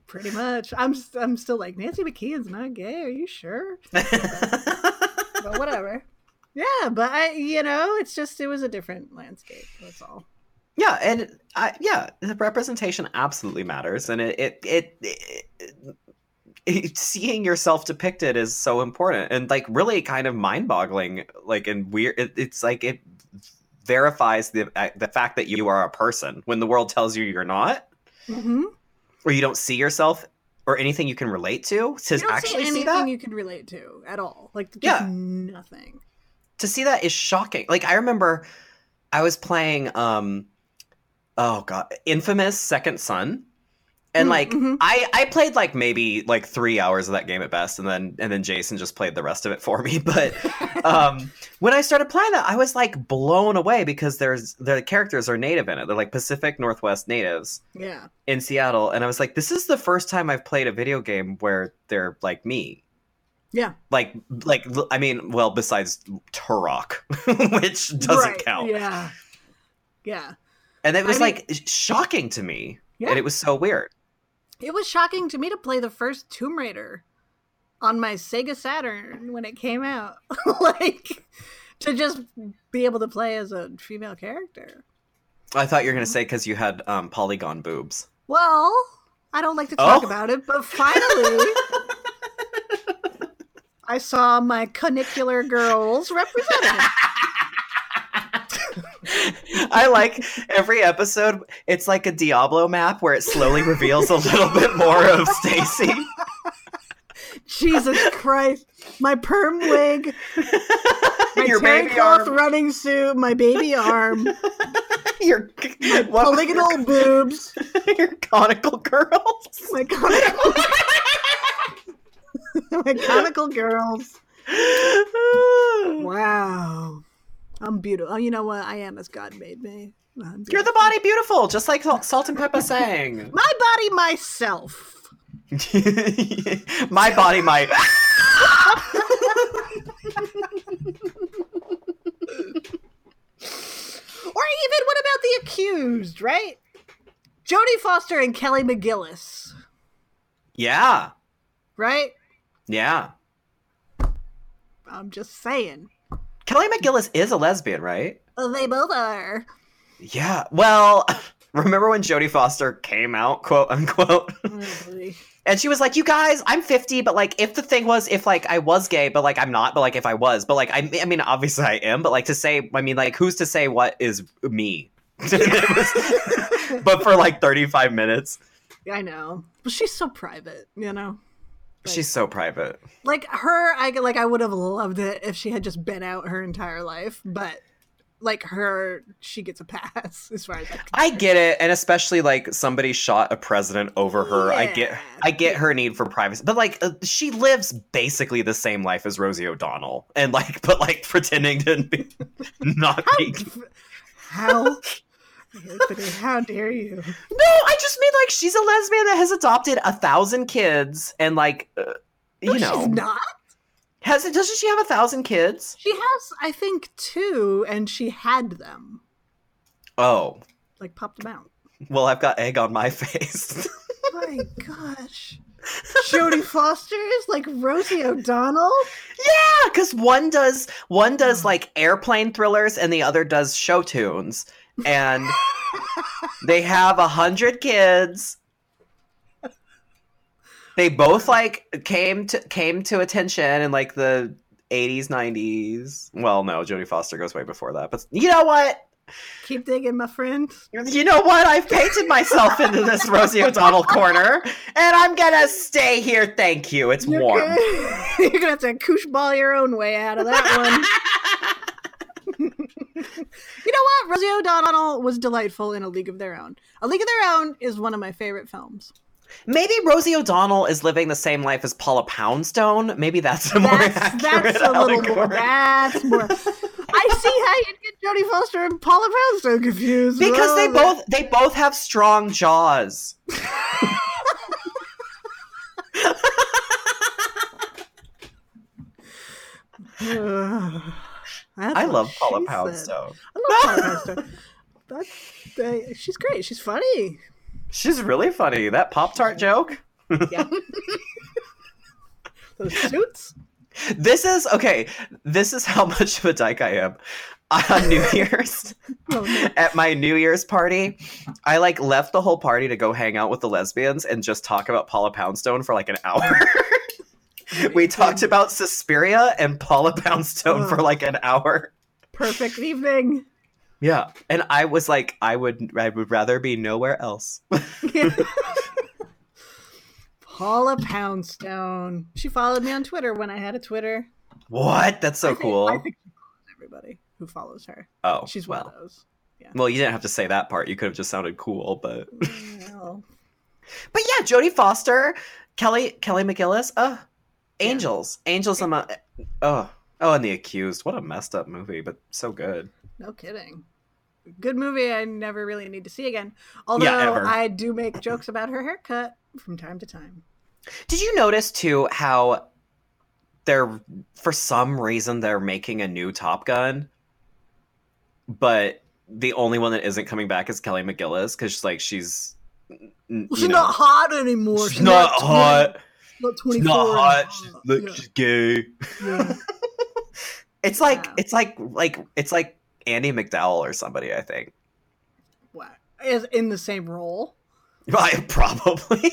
[SPEAKER 1] Pretty much. I'm, I'm still like, Nancy McKeon's not gay. Are you sure? but whatever. Yeah, but I, you know, it's just, it was a different landscape. That's all.
[SPEAKER 2] Yeah, and I, yeah, the representation absolutely matters, and it it, it it it seeing yourself depicted is so important, and like really kind of mind boggling. Like and weird, it, it's like it verifies the uh, the fact that you are a person when the world tells you you're not,
[SPEAKER 1] Mm-hmm.
[SPEAKER 2] or you don't see yourself or anything you can relate to. To
[SPEAKER 1] you
[SPEAKER 2] actually
[SPEAKER 1] see
[SPEAKER 2] see,
[SPEAKER 1] anything
[SPEAKER 2] that,
[SPEAKER 1] you can relate to at all. Like
[SPEAKER 2] Yeah.
[SPEAKER 1] nothing.
[SPEAKER 2] to see that is shocking. Like I remember, I was playing um, oh god, Infamous Second Son, and
[SPEAKER 1] Mm,
[SPEAKER 2] like
[SPEAKER 1] mhm.
[SPEAKER 2] I I played like maybe like three hours of that game at best, and then and then Jason just played the rest of it for me. But um, when I started playing that, I was like blown away because there's the characters are native in it. They're like Pacific Northwest natives
[SPEAKER 1] yeah.
[SPEAKER 2] in Seattle, and I was like, this is the first time I've played a video game where they're like me.
[SPEAKER 1] Yeah.
[SPEAKER 2] Like, like I mean, well, besides Turok, which doesn't
[SPEAKER 1] Right,
[SPEAKER 2] count.
[SPEAKER 1] Yeah. Yeah.
[SPEAKER 2] And it was
[SPEAKER 1] I mean-
[SPEAKER 2] like shocking to me,
[SPEAKER 1] Yeah.
[SPEAKER 2] and it was so weird.
[SPEAKER 1] It was shocking to me to play the first Tomb Raider on my Sega Saturn when it came out. like to just be able to play as a female character.
[SPEAKER 2] I thought you were gonna say because you had um, polygon boobs.
[SPEAKER 1] Well, I don't like to talk
[SPEAKER 2] Oh.
[SPEAKER 1] about it, but finally, I saw my cunicular girls represented.
[SPEAKER 2] I like every episode. It's like a Diablo map where it slowly reveals a little bit more of Stacy.
[SPEAKER 1] Jesus Christ. My perm wig, my
[SPEAKER 2] Your
[SPEAKER 1] terry
[SPEAKER 2] baby
[SPEAKER 1] cloth
[SPEAKER 2] arm.
[SPEAKER 1] running suit, my baby arm,
[SPEAKER 2] Your what-
[SPEAKER 1] polygonal boobs,
[SPEAKER 2] Your conical girls.
[SPEAKER 1] my conical, my conical girls. Wow. I'm beautiful. Oh, you know what? I am as God made me.
[SPEAKER 2] You're the body beautiful, just like Salt- and Pepa sang.
[SPEAKER 1] My body, myself.
[SPEAKER 2] my body, my.
[SPEAKER 1] Or even, what about the accused, right? Jodie Foster and Kelly McGillis,
[SPEAKER 2] yeah,
[SPEAKER 1] right?
[SPEAKER 2] yeah.
[SPEAKER 1] I'm just saying.
[SPEAKER 2] Kelly McGillis is a lesbian, right?
[SPEAKER 1] Oh, They both are.
[SPEAKER 2] Yeah. Well, remember when Jodie Foster came out, quote unquote, oh,
[SPEAKER 1] Probably.
[SPEAKER 2] and she was like, "You guys, I'm 50, but like, if the thing was, if like I was gay, but like I'm not, but like if I was, but like I, I mean, obviously I am, but like to say, I mean, like who's to say what is me?" Was- but for like 35 minutes,
[SPEAKER 1] I know. But she's so private, you know? Like-
[SPEAKER 2] she's so private.
[SPEAKER 1] Like her, I like I would have loved it if she had just been out her entire life, but like her, she gets a pass as far as I'm
[SPEAKER 2] I get it, and especially like somebody shot a president over her. I get,
[SPEAKER 1] Yeah.
[SPEAKER 2] I get her need for privacy, but like uh, she lives basically the same life as Rosie O'Donnell, and like, but like pretending to be not be.
[SPEAKER 1] How? Anthony, how dare you?
[SPEAKER 2] No, I just mean like she's a lesbian that has adopted a thousand kids, and like, uh, you
[SPEAKER 1] No,
[SPEAKER 2] know,
[SPEAKER 1] she's not.
[SPEAKER 2] has it? Doesn't she have a thousand kids?
[SPEAKER 1] She has, I think, two, and she had them.
[SPEAKER 2] Oh,
[SPEAKER 1] Like popped them out.
[SPEAKER 2] well, I've got egg on my face.
[SPEAKER 1] My gosh. Jodie Foster is like Rosie O'Donnell.
[SPEAKER 2] Yeah, because one does one does like airplane thrillers and the other does show tunes, and they have a hundred kids. They both like came to came to attention in like the eighties, nineties. Well, no, Jodie Foster goes way before that, but you know what?
[SPEAKER 1] Keep digging, my friend.
[SPEAKER 2] You know what? I've painted myself into this Rosie O'Donnell corner, and I'm gonna stay here. Thank you. It's
[SPEAKER 1] You're
[SPEAKER 2] warm.
[SPEAKER 1] gonna, you're gonna have to koosh ball your own way out of that one. know what? Rosie O'Donnell was delightful in A League of Their Own. A League of Their Own is one of my favorite films.
[SPEAKER 2] Maybe Rosie O'Donnell is living the same life as Paula Poundstone. Maybe that's a more
[SPEAKER 1] That's,
[SPEAKER 2] accurate
[SPEAKER 1] that's a little more. That's more. I see how you'd get Jodie Foster and Paula Poundstone confused.
[SPEAKER 2] because they both they both have strong jaws.
[SPEAKER 1] That's
[SPEAKER 2] I love Paula. Poundstone.
[SPEAKER 1] I love Paula Poundstone. That's, they, she's great. She's funny.
[SPEAKER 2] She's really funny. That Pop Tart joke.
[SPEAKER 1] Yeah. Those suits.
[SPEAKER 2] This is okay. This is how much of a dyke I am. On New Year's,
[SPEAKER 1] Oh, no.
[SPEAKER 2] at my New Year's party, I like left the whole party to go hang out with the lesbians and just talk about Paula Poundstone for like an hour. we talked about Suspiria and Paula Poundstone for like an hour.
[SPEAKER 1] Perfect evening.
[SPEAKER 2] Yeah, and I was like, I would, I would rather be nowhere else.
[SPEAKER 1] Paula Poundstone. She followed me on Twitter when I had a Twitter.
[SPEAKER 2] what? That's so
[SPEAKER 1] I think-
[SPEAKER 2] cool.
[SPEAKER 1] I think everybody who follows her.
[SPEAKER 2] oh,
[SPEAKER 1] She's one
[SPEAKER 2] well.
[SPEAKER 1] of those.
[SPEAKER 2] Well, you didn't have to say that part. You could have just sounded cool, but
[SPEAKER 1] Well,
[SPEAKER 2] but yeah, Jodie Foster, Kelly Kelly McGillis, uh, Angels, Angels. I'm oh oh, and The Accused. What a messed up movie, but so good.
[SPEAKER 1] no kidding. Good movie I never really need to see again. Although
[SPEAKER 2] ever.
[SPEAKER 1] I do make jokes about her haircut from time to time.
[SPEAKER 2] Did you notice too how they're for some reason they're making a new Top Gun, but the only one that isn't coming back is Kelly McGillis because like she's
[SPEAKER 1] Well, she's
[SPEAKER 2] know,
[SPEAKER 1] not hot anymore.
[SPEAKER 2] she's not hot.
[SPEAKER 1] Not
[SPEAKER 2] She's
[SPEAKER 1] 24
[SPEAKER 2] not hot. She's, look,
[SPEAKER 1] Yeah.
[SPEAKER 2] she's gay.
[SPEAKER 1] Yeah.
[SPEAKER 2] It's like
[SPEAKER 1] Wow.
[SPEAKER 2] it's like like it's like Andie MacDowell or somebody. I think.
[SPEAKER 1] is in the same role.
[SPEAKER 2] I probably.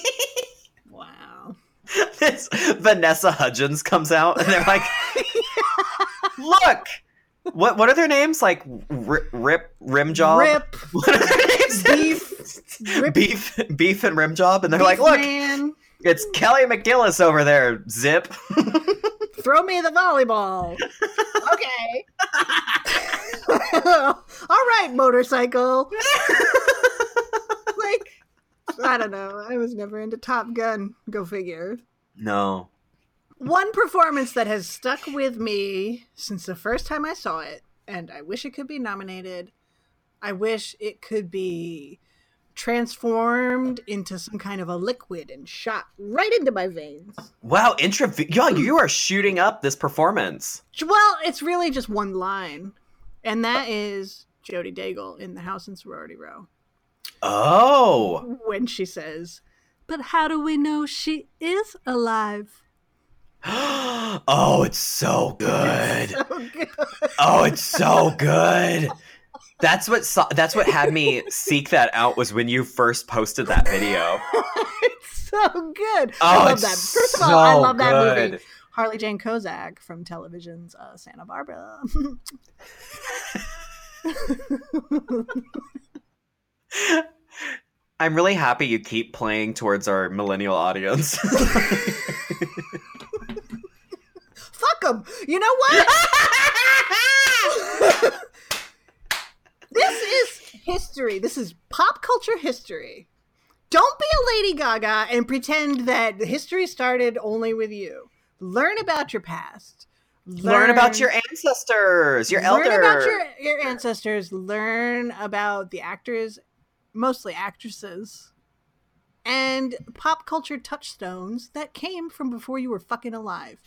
[SPEAKER 1] Wow.
[SPEAKER 2] this Vanessa Hudgens comes out and they're like, "Look, what what are their names? Like Rip, Rip Rimjob.
[SPEAKER 1] Rip,
[SPEAKER 2] What are their names?
[SPEAKER 1] beef, Rip,
[SPEAKER 2] beef, beef, and Rimjob, and they're like, "Look,
[SPEAKER 1] man,
[SPEAKER 2] it's Kelly McGillis over there. Zip."
[SPEAKER 1] throw me the volleyball. okay. All right, motorcycle. like, I don't know. I was never into Top Gun. Go figure.
[SPEAKER 2] no.
[SPEAKER 1] One performance that has stuck with me since the first time I saw it, and I wish it could be nominated. I wish it could be transformed into some kind of a liquid and shot right into my veins.
[SPEAKER 2] Wow, intra. Yo, you are shooting up this performance.
[SPEAKER 1] Well, it's really just one line, and that is Jodi Draigie in The House in Sorority Row
[SPEAKER 2] Oh.
[SPEAKER 1] when she says, "But how do we know she is alive?"
[SPEAKER 2] oh, it's so good.
[SPEAKER 1] So good.
[SPEAKER 2] Oh, it's so good. That's what so- that's what had me seek that out was when you first posted that video.
[SPEAKER 1] it's so good.
[SPEAKER 2] Oh,
[SPEAKER 1] I love that. First of all, I love that movie. Harley Jane Kozak from television's uh, Santa Barbara.
[SPEAKER 2] I'm really happy you keep playing towards our millennial audience.
[SPEAKER 1] Fuck them. You know what? This is history. This is pop culture history. Don't be a Lady Gaga and pretend that history started only with you. Learn about your past.
[SPEAKER 2] Learn about your ancestors, your elders.
[SPEAKER 1] learn
[SPEAKER 2] elder.
[SPEAKER 1] about your, your ancestors. Learn about the actors, mostly actresses, and pop culture touchstones that came from before you were fucking alive.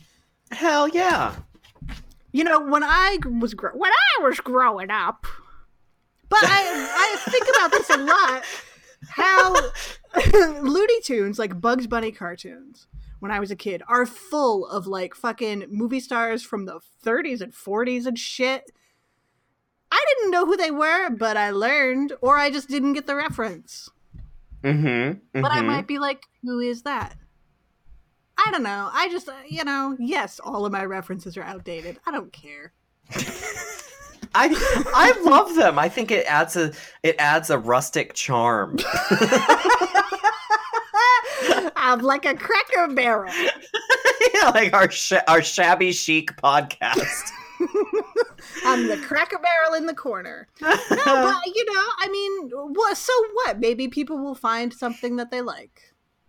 [SPEAKER 2] Hell yeah.
[SPEAKER 1] You know, when I was gro- when I was growing up, but I I think about this a lot. How Looney Tunes, like Bugs Bunny cartoons, when I was a kid, are full of like fucking movie stars from the 30s and 40s and shit. I didn't know who they were, but I learned, or I just didn't get the reference.
[SPEAKER 2] Mm-hmm.
[SPEAKER 1] But I
[SPEAKER 2] mhm.
[SPEAKER 1] might be like, who is that? I don't know. I just, uh, you know, yes, all of my references are outdated. I don't care.
[SPEAKER 2] I I love them. I think it adds a it adds a rustic charm.
[SPEAKER 1] I'm like a cracker barrel.
[SPEAKER 2] yeah, like our sh- our shabby chic podcast.
[SPEAKER 1] I'm the cracker barrel in the corner. No, but you know, I mean, what? So what? Maybe people will find something that they like.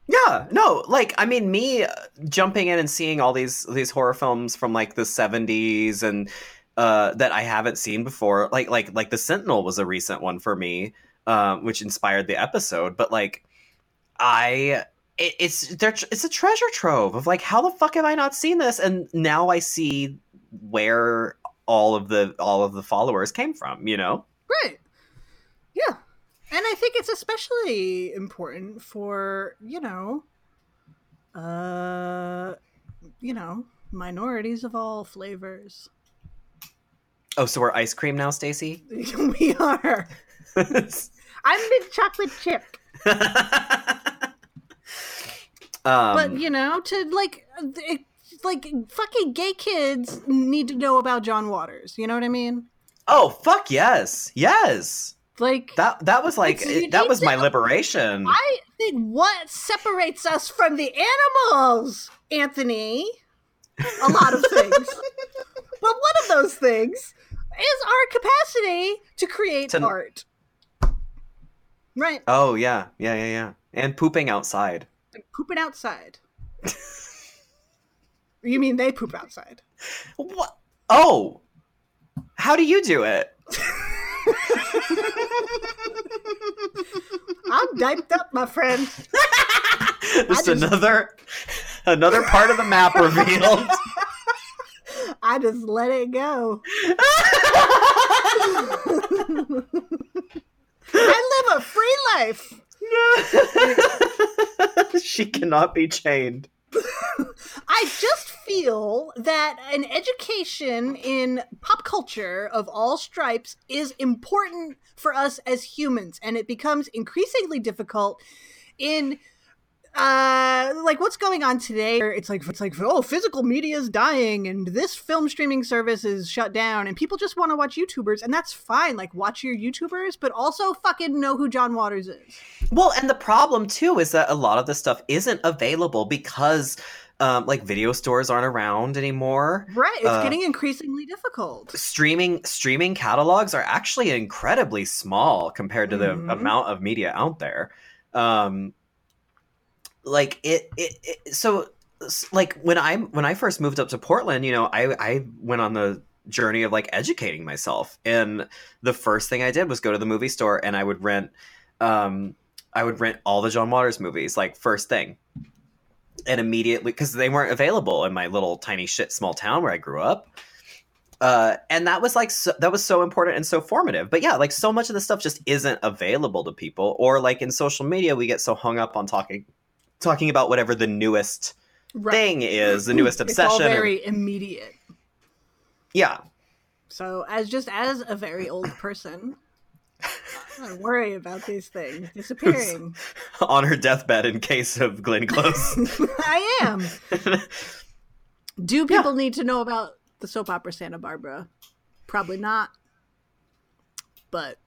[SPEAKER 2] Yeah, no, like I mean, me uh, jumping in and seeing all these these horror films from like the seventies and uh, that I haven't seen before, like like like the Sentinel was a recent one for me, um, which inspired the episode. But like, I it, it's there, it's a treasure trove of like, how the fuck have I not seen this? And now I see where all of the all of the followers came from. You know?
[SPEAKER 1] Right. Yeah. And I think it's especially important for, you know, uh, you know, minorities of all flavors.
[SPEAKER 2] Oh, so we're ice cream now, Stacie.
[SPEAKER 1] we are. I'm the chocolate chip.
[SPEAKER 2] um,
[SPEAKER 1] but you know to like it, like fucking gay kids need to know about john waters you know what i mean
[SPEAKER 2] oh fuck yes, yes.
[SPEAKER 1] like
[SPEAKER 2] That that was like it- that was
[SPEAKER 1] to-
[SPEAKER 2] my liberation.
[SPEAKER 1] i think what separates us from the animals anthony a lot of things but one of those things is our capacity to create
[SPEAKER 2] To-
[SPEAKER 1] art right
[SPEAKER 2] Oh yeah, yeah, yeah, yeah. And pooping outside.
[SPEAKER 1] like pooping outside you mean they poop outside
[SPEAKER 2] What? Oh, how do you do it?
[SPEAKER 1] i'm diped up my friend
[SPEAKER 2] Just
[SPEAKER 1] just-
[SPEAKER 2] another another part of the map revealed.
[SPEAKER 1] I just let it go. I live a free life.
[SPEAKER 2] she cannot be chained.
[SPEAKER 1] I just feel that an education in pop culture of all stripes is important for us as humans, and it becomes increasingly difficult in uh like what's going on today it's like it's like oh physical media is dying and this film streaming service is shut down and people just want to watch youtubers and that's fine like watch your youtubers but also fucking know who john waters is
[SPEAKER 2] Well, and the problem too is that a lot of this stuff isn't available because um, like video stores aren't around anymore.
[SPEAKER 1] right it's
[SPEAKER 2] Uh,
[SPEAKER 1] getting increasingly difficult
[SPEAKER 2] Streaming streaming catalogs are actually incredibly small compared to the
[SPEAKER 1] Mhm.
[SPEAKER 2] amount of media out there. Um, like it, it, it so like when I when I first moved up to Portland, you know, I I went on the journey of like educating myself, and the first thing I did was go to the movie store and I would rent, um, I would rent all the John Waters movies like first thing, and immediately because they weren't available in my little tiny shit small town where I grew up. Uh, and that was like so, that was so important and so formative. But yeah, like so much of the stuff just isn't available to people, or like in social media, we get so hung up on talking talking about whatever the newest
[SPEAKER 1] right.
[SPEAKER 2] thing is, the newest obsession.
[SPEAKER 1] it's all
[SPEAKER 2] obsession. or-
[SPEAKER 1] very immediate
[SPEAKER 2] yeah,
[SPEAKER 1] so as just as a very old person I worry about these things disappearing.
[SPEAKER 2] on her deathbed in case of Glenn Close.
[SPEAKER 1] I am. Do people need to know about the soap opera Santa Barbara? Probably not. But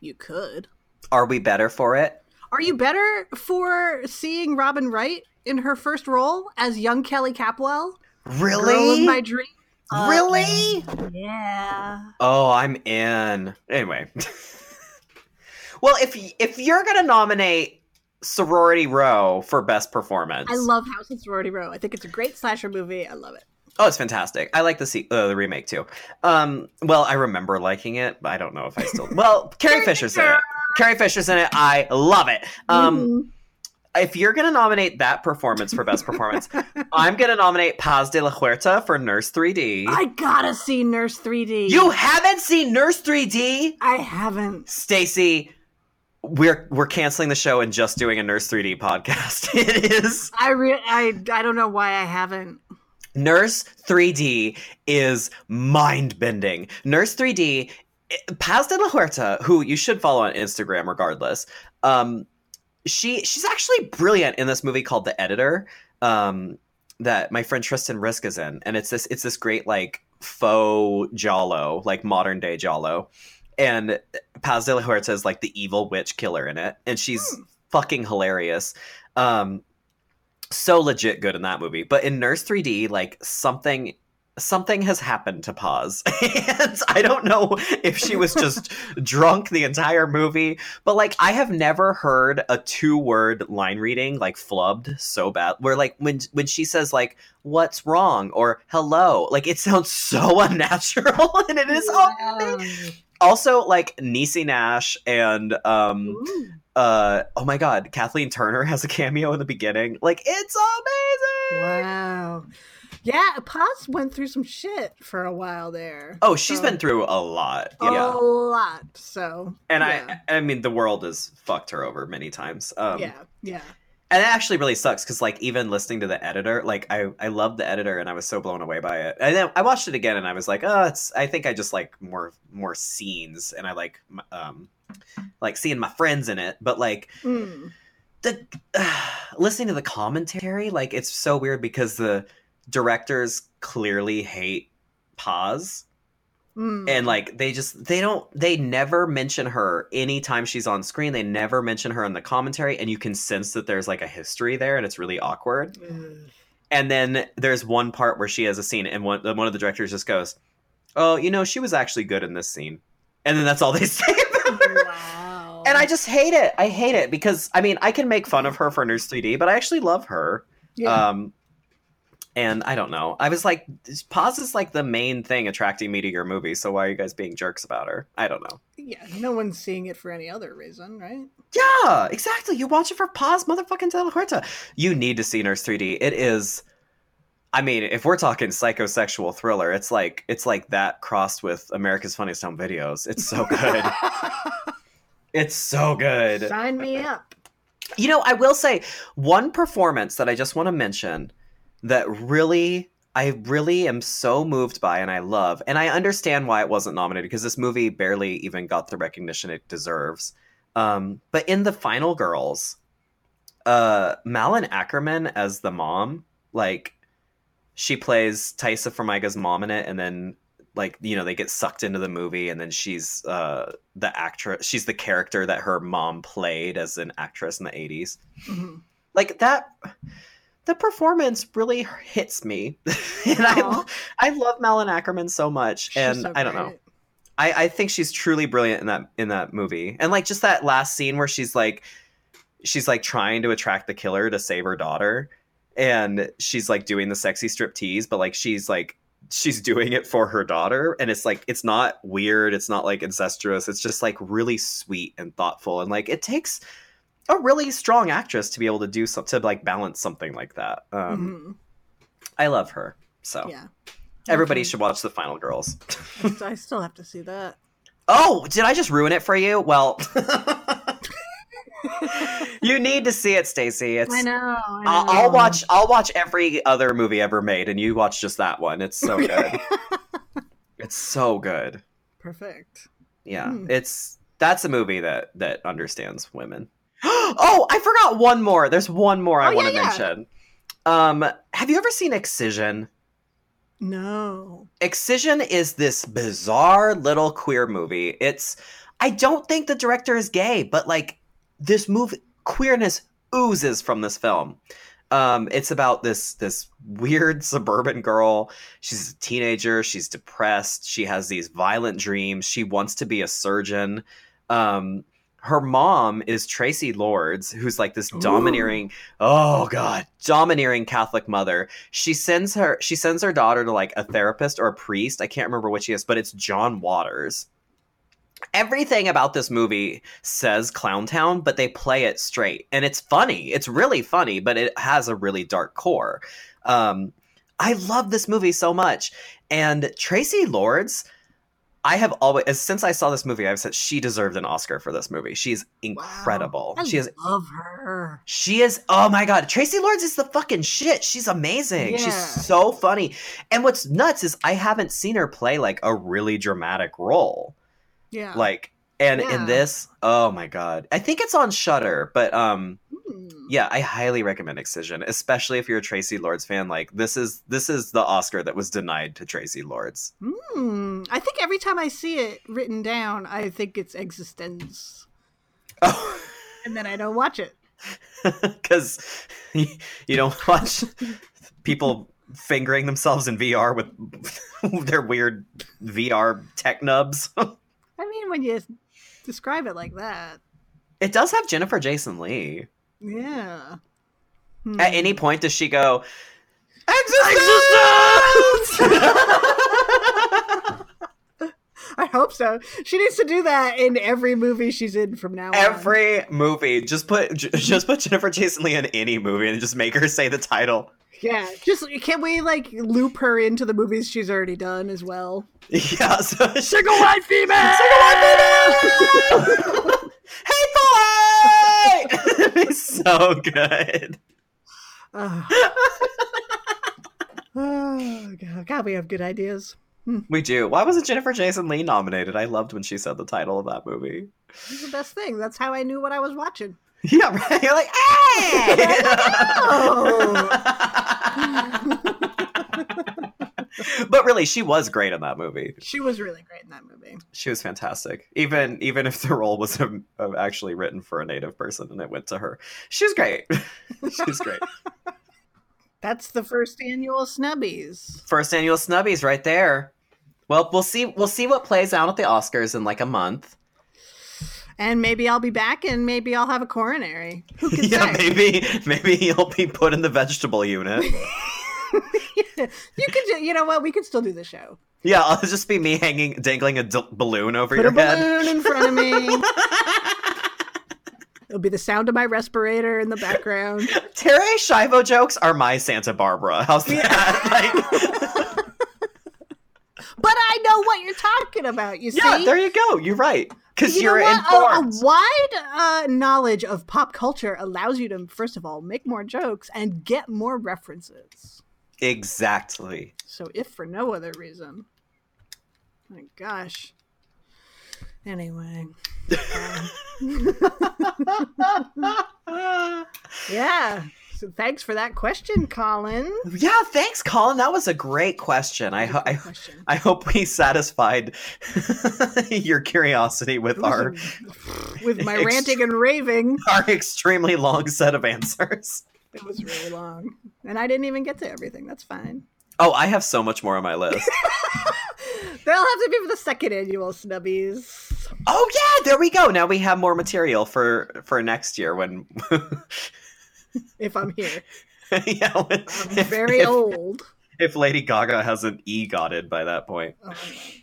[SPEAKER 1] you could.
[SPEAKER 2] Are we better for it?
[SPEAKER 1] Are you better for seeing Robin Wright in her first role as young Kelly Capwell? Girl of
[SPEAKER 2] Really?
[SPEAKER 1] my dream. Uh,
[SPEAKER 2] really?
[SPEAKER 1] Yeah.
[SPEAKER 2] Oh, I'm in. Anyway. well, if if you're gonna nominate Sorority Row for best performance,
[SPEAKER 1] I love House of Sorority Row. I think it's a great slasher movie. I love it.
[SPEAKER 2] Oh, it's fantastic. I like the se- uh, the remake too. Um, well, I remember liking it, but I don't know if I still. Well, Carrie Fisher's in it. Carrie Fisher's in it. I love it. Um,
[SPEAKER 1] Mhm.
[SPEAKER 2] if you're gonna nominate that performance for best performance, I'm gonna nominate Paz de la Huerta for Nurse 3D.
[SPEAKER 1] I gotta see Nurse 3D.
[SPEAKER 2] you haven't seen Nurse 3D,
[SPEAKER 1] I haven't.
[SPEAKER 2] Stacie. We're we're canceling the show and just doing a Nurse 3D podcast. it is
[SPEAKER 1] I re- I I don't know why I haven't.
[SPEAKER 2] Nurse 3D is mind bending. Nurse 3D, eh, Paz de la Huerta, who you should follow on Instagram regardless. Um, she she's actually brilliant in this movie called The Editor. Um, that my friend Tristan Risk is in, and it's this it's this great like faux giallo, like modern day giallo, and Paz de la Huerta is like the evil witch killer in it, and she's fucking hilarious. Um, so legit good in that movie. But in Nurse 3D, like something something has happened to Paz. and I don't know if she was just drunk the entire movie, but like I have never heard a two-word line reading like flubbed so bad. Where like when when she says like what's wrong or hello, like it sounds so unnatural and it is. Also like Niecy Nash and um
[SPEAKER 1] Ooh.
[SPEAKER 2] uh oh my god kathleen turner has a cameo in the beginning like it's amazing
[SPEAKER 1] Wow. Yeah, Paz went through some shit for a while there.
[SPEAKER 2] oh she's
[SPEAKER 1] So-
[SPEAKER 2] been through a lot
[SPEAKER 1] a
[SPEAKER 2] yeah
[SPEAKER 1] lot. So
[SPEAKER 2] and
[SPEAKER 1] yeah.
[SPEAKER 2] i i mean the world has fucked her over many times um
[SPEAKER 1] yeah, yeah.
[SPEAKER 2] and it actually really sucks because like even listening to the editor like i i loved the editor and i was so blown away by it and then i watched it again and i was like oh it's i think i just like more more scenes and i like um like seeing my friends in it but like
[SPEAKER 1] Mm.
[SPEAKER 2] the listening to the commentary like it's so weird because the directors clearly hate Paz
[SPEAKER 1] Mm.
[SPEAKER 2] and like they just they don't they never mention her anytime she's on screen they never mention her in the commentary and you can sense that there's like a history there and it's really awkward
[SPEAKER 1] Ugh.
[SPEAKER 2] and then there's one part where she has a scene and one, one of the directors just goes oh you know she was actually good in this scene and then that's all they say about her
[SPEAKER 1] wow.
[SPEAKER 2] and I just hate it. I hate it because I mean I can make fun of her for Nurse 3D, but I actually love her.
[SPEAKER 1] yeah.
[SPEAKER 2] Um, and I don't know. I was like, Paz is like the main thing attracting me to your movie. So why are you guys being jerks about her? I don't know.
[SPEAKER 1] yeah, no one's seeing it for any other reason, right?
[SPEAKER 2] Yeah, exactly. You watch it for Paz, motherfucking De Huerta. You need to see Nurse 3D. It is. I mean, if we're talking psychosexual thriller, it's like it's like that crossed with America's Funniest Home Videos. It's so good. it's so good.
[SPEAKER 1] Sign me up.
[SPEAKER 2] You know, I will say one performance that I just want to mention that really I really am so moved by and I love, and I understand why it wasn't nominated because this movie barely even got the recognition it deserves. Um, but in the final girls, uh, Malin Akerman as the mom, like she plays Taissa Farmiga's mom in it, and then like you know they get sucked into the movie, and then she's uh, the actress, she's the character that her mom played as an actress in the eighties.
[SPEAKER 1] Mhm.
[SPEAKER 2] Like that, the performance really hits me, and I I love Malin Akerman so much,
[SPEAKER 1] She's
[SPEAKER 2] and
[SPEAKER 1] so
[SPEAKER 2] I don't know. I, I think she's truly brilliant in that in that movie. And like just that last scene where she's like she's like trying to attract the killer to save her daughter and she's like doing the sexy strip tease, but like she's like she's doing it for her daughter and it's like it's not weird, it's not like incestuous, it's just like really sweet and thoughtful and like it takes a really strong actress to be able to do something to like balance something like that. Um
[SPEAKER 1] Mhm.
[SPEAKER 2] I love her. So
[SPEAKER 1] Yeah.
[SPEAKER 2] everybody
[SPEAKER 1] Okay.
[SPEAKER 2] should watch The Final Girls.
[SPEAKER 1] I still have to see that.
[SPEAKER 2] Oh, did I just ruin it for you? Well, you need to see it, Stacie. It's
[SPEAKER 1] I know. I
[SPEAKER 2] I'll, I'll watch. I'll watch every other movie ever made, and you watch just that one. It's so good. it's so good.
[SPEAKER 1] Perfect.
[SPEAKER 2] Yeah,
[SPEAKER 1] Hmm.
[SPEAKER 2] it's that's a movie that that understands women. oh, I forgot one more. There's one more I
[SPEAKER 1] Oh,
[SPEAKER 2] want
[SPEAKER 1] yeah,
[SPEAKER 2] to
[SPEAKER 1] yeah.
[SPEAKER 2] mention. Um, have you ever seen Excision?
[SPEAKER 1] No.
[SPEAKER 2] Excision is this bizarre little queer movie. It's I don't think the director is gay, but like this movie queerness oozes from this film. Um, it's about this this weird suburban girl. She's a teenager. She's depressed. She has these violent dreams. She wants to be a surgeon. Um, her mom is Traci Lords, who's like this
[SPEAKER 1] Ooh.
[SPEAKER 2] domineering, oh god, domineering Catholic mother. She sends her she sends her daughter to like a therapist or a priest. I can't remember which he is, but it's John Waters. Everything about this movie says Clowntown, but they play it straight, and it's funny. It's really funny, but it has a really dark core. Um, I love this movie so much, and Traci Lords. I have always, since I saw this movie, I've said she deserved an Oscar for this movie. She's incredible.
[SPEAKER 1] I
[SPEAKER 2] She is
[SPEAKER 1] love her.
[SPEAKER 2] she is oh my god, Traci Lords is the fucking shit. She's amazing. She's so funny. And what's nuts is I haven't seen her play like a really dramatic role.
[SPEAKER 1] Yeah.
[SPEAKER 2] Like and
[SPEAKER 1] Yeah.
[SPEAKER 2] in this, oh my god. I think it's on Shudder, but um. Yeah, I highly recommend Excision, especially if you're a Traci Lords fan. Like this is this is the Oscar that was denied to Traci Lords.
[SPEAKER 1] Hmm. I think every time I see it written down, I think it's eXistenZ,
[SPEAKER 2] Oh,
[SPEAKER 1] and then I don't watch it.
[SPEAKER 2] because you don't watch people fingering themselves in VR with their weird VR tech nubs.
[SPEAKER 1] I mean, when you describe it like that,
[SPEAKER 2] It does have Jennifer Jason Lee.
[SPEAKER 1] Yeah. Hmm.
[SPEAKER 2] At any point does she go eXistenZ?
[SPEAKER 1] I hope so. She needs to do that in every movie she's in from now on.
[SPEAKER 2] Every movie, just put just put Jennifer Jason Lee in any movie and just make her say the title.
[SPEAKER 1] Yeah, just can we like loop her into the movies she's already done as well?
[SPEAKER 2] Yeah, so
[SPEAKER 1] single white female, Single white female.
[SPEAKER 2] hey boy! It'd be so good.
[SPEAKER 1] Ugh. oh god, God, we have good ideas. Hmm.
[SPEAKER 2] We do. Why wasn't Jennifer Jason Lee nominated? I loved when she said the title of that movie.
[SPEAKER 1] It's the best thing. That's how I knew what I was watching.
[SPEAKER 2] Yeah, right. You're like, hey! but really, she was great in that movie.
[SPEAKER 1] She was really great in that movie.
[SPEAKER 2] She was fantastic. Even even if the role was um, uh, actually written for a native person and it went to her, she was great. She's great.
[SPEAKER 1] That's the first annual Snubbies.
[SPEAKER 2] First annual Snubbies, right there. Well, we'll see. We'll see what plays out at the Oscars in like a month.
[SPEAKER 1] And maybe I'll be back and maybe I'll have a coronary. Who can
[SPEAKER 2] yeah,
[SPEAKER 1] say?
[SPEAKER 2] maybe maybe he'll be put in the vegetable unit.
[SPEAKER 1] you could ju- you know what? We could still do the show.
[SPEAKER 2] Yeah, I'll just be me hanging, dangling a d- balloon over
[SPEAKER 1] Put
[SPEAKER 2] your
[SPEAKER 1] a
[SPEAKER 2] head.
[SPEAKER 1] balloon in front of me. It'll be the sound of my respirator in the background.
[SPEAKER 2] Terri Schiavo jokes are my Santa Barbara. How's that? Like,
[SPEAKER 1] But I know what you're talking about. You
[SPEAKER 2] yeah,
[SPEAKER 1] see?
[SPEAKER 2] there you go. You're right. Because
[SPEAKER 1] you
[SPEAKER 2] you are
[SPEAKER 1] know what? A-
[SPEAKER 2] informed.
[SPEAKER 1] A, wide uh, knowledge of pop culture allows you to, first of all, make more jokes and get more references.
[SPEAKER 2] Exactly.
[SPEAKER 1] So if for no other reason. My gosh. Anyway. Um, yeah. So thanks for that question, Colin.
[SPEAKER 2] Yeah, thanks, Colin. That was a great question. I, ho- I,
[SPEAKER 1] question.
[SPEAKER 2] I hope we satisfied your curiosity with our
[SPEAKER 1] a- with my
[SPEAKER 2] Ext-
[SPEAKER 1] ranting and raving.
[SPEAKER 2] our extremely long set of answers.
[SPEAKER 1] It was really long. And I didn't even get to everything. That's fine.
[SPEAKER 2] Oh, I have so much more on my list.
[SPEAKER 1] They'll have to be for the second annual snubbies.
[SPEAKER 2] oh yeah, there we go. Now we have more material for for next year when
[SPEAKER 1] If I'm here.
[SPEAKER 2] yeah, when,
[SPEAKER 1] I'm
[SPEAKER 2] if-
[SPEAKER 1] very
[SPEAKER 2] if,
[SPEAKER 1] old.
[SPEAKER 2] If Lady Gaga hasn't egotted by that point,
[SPEAKER 1] Oh my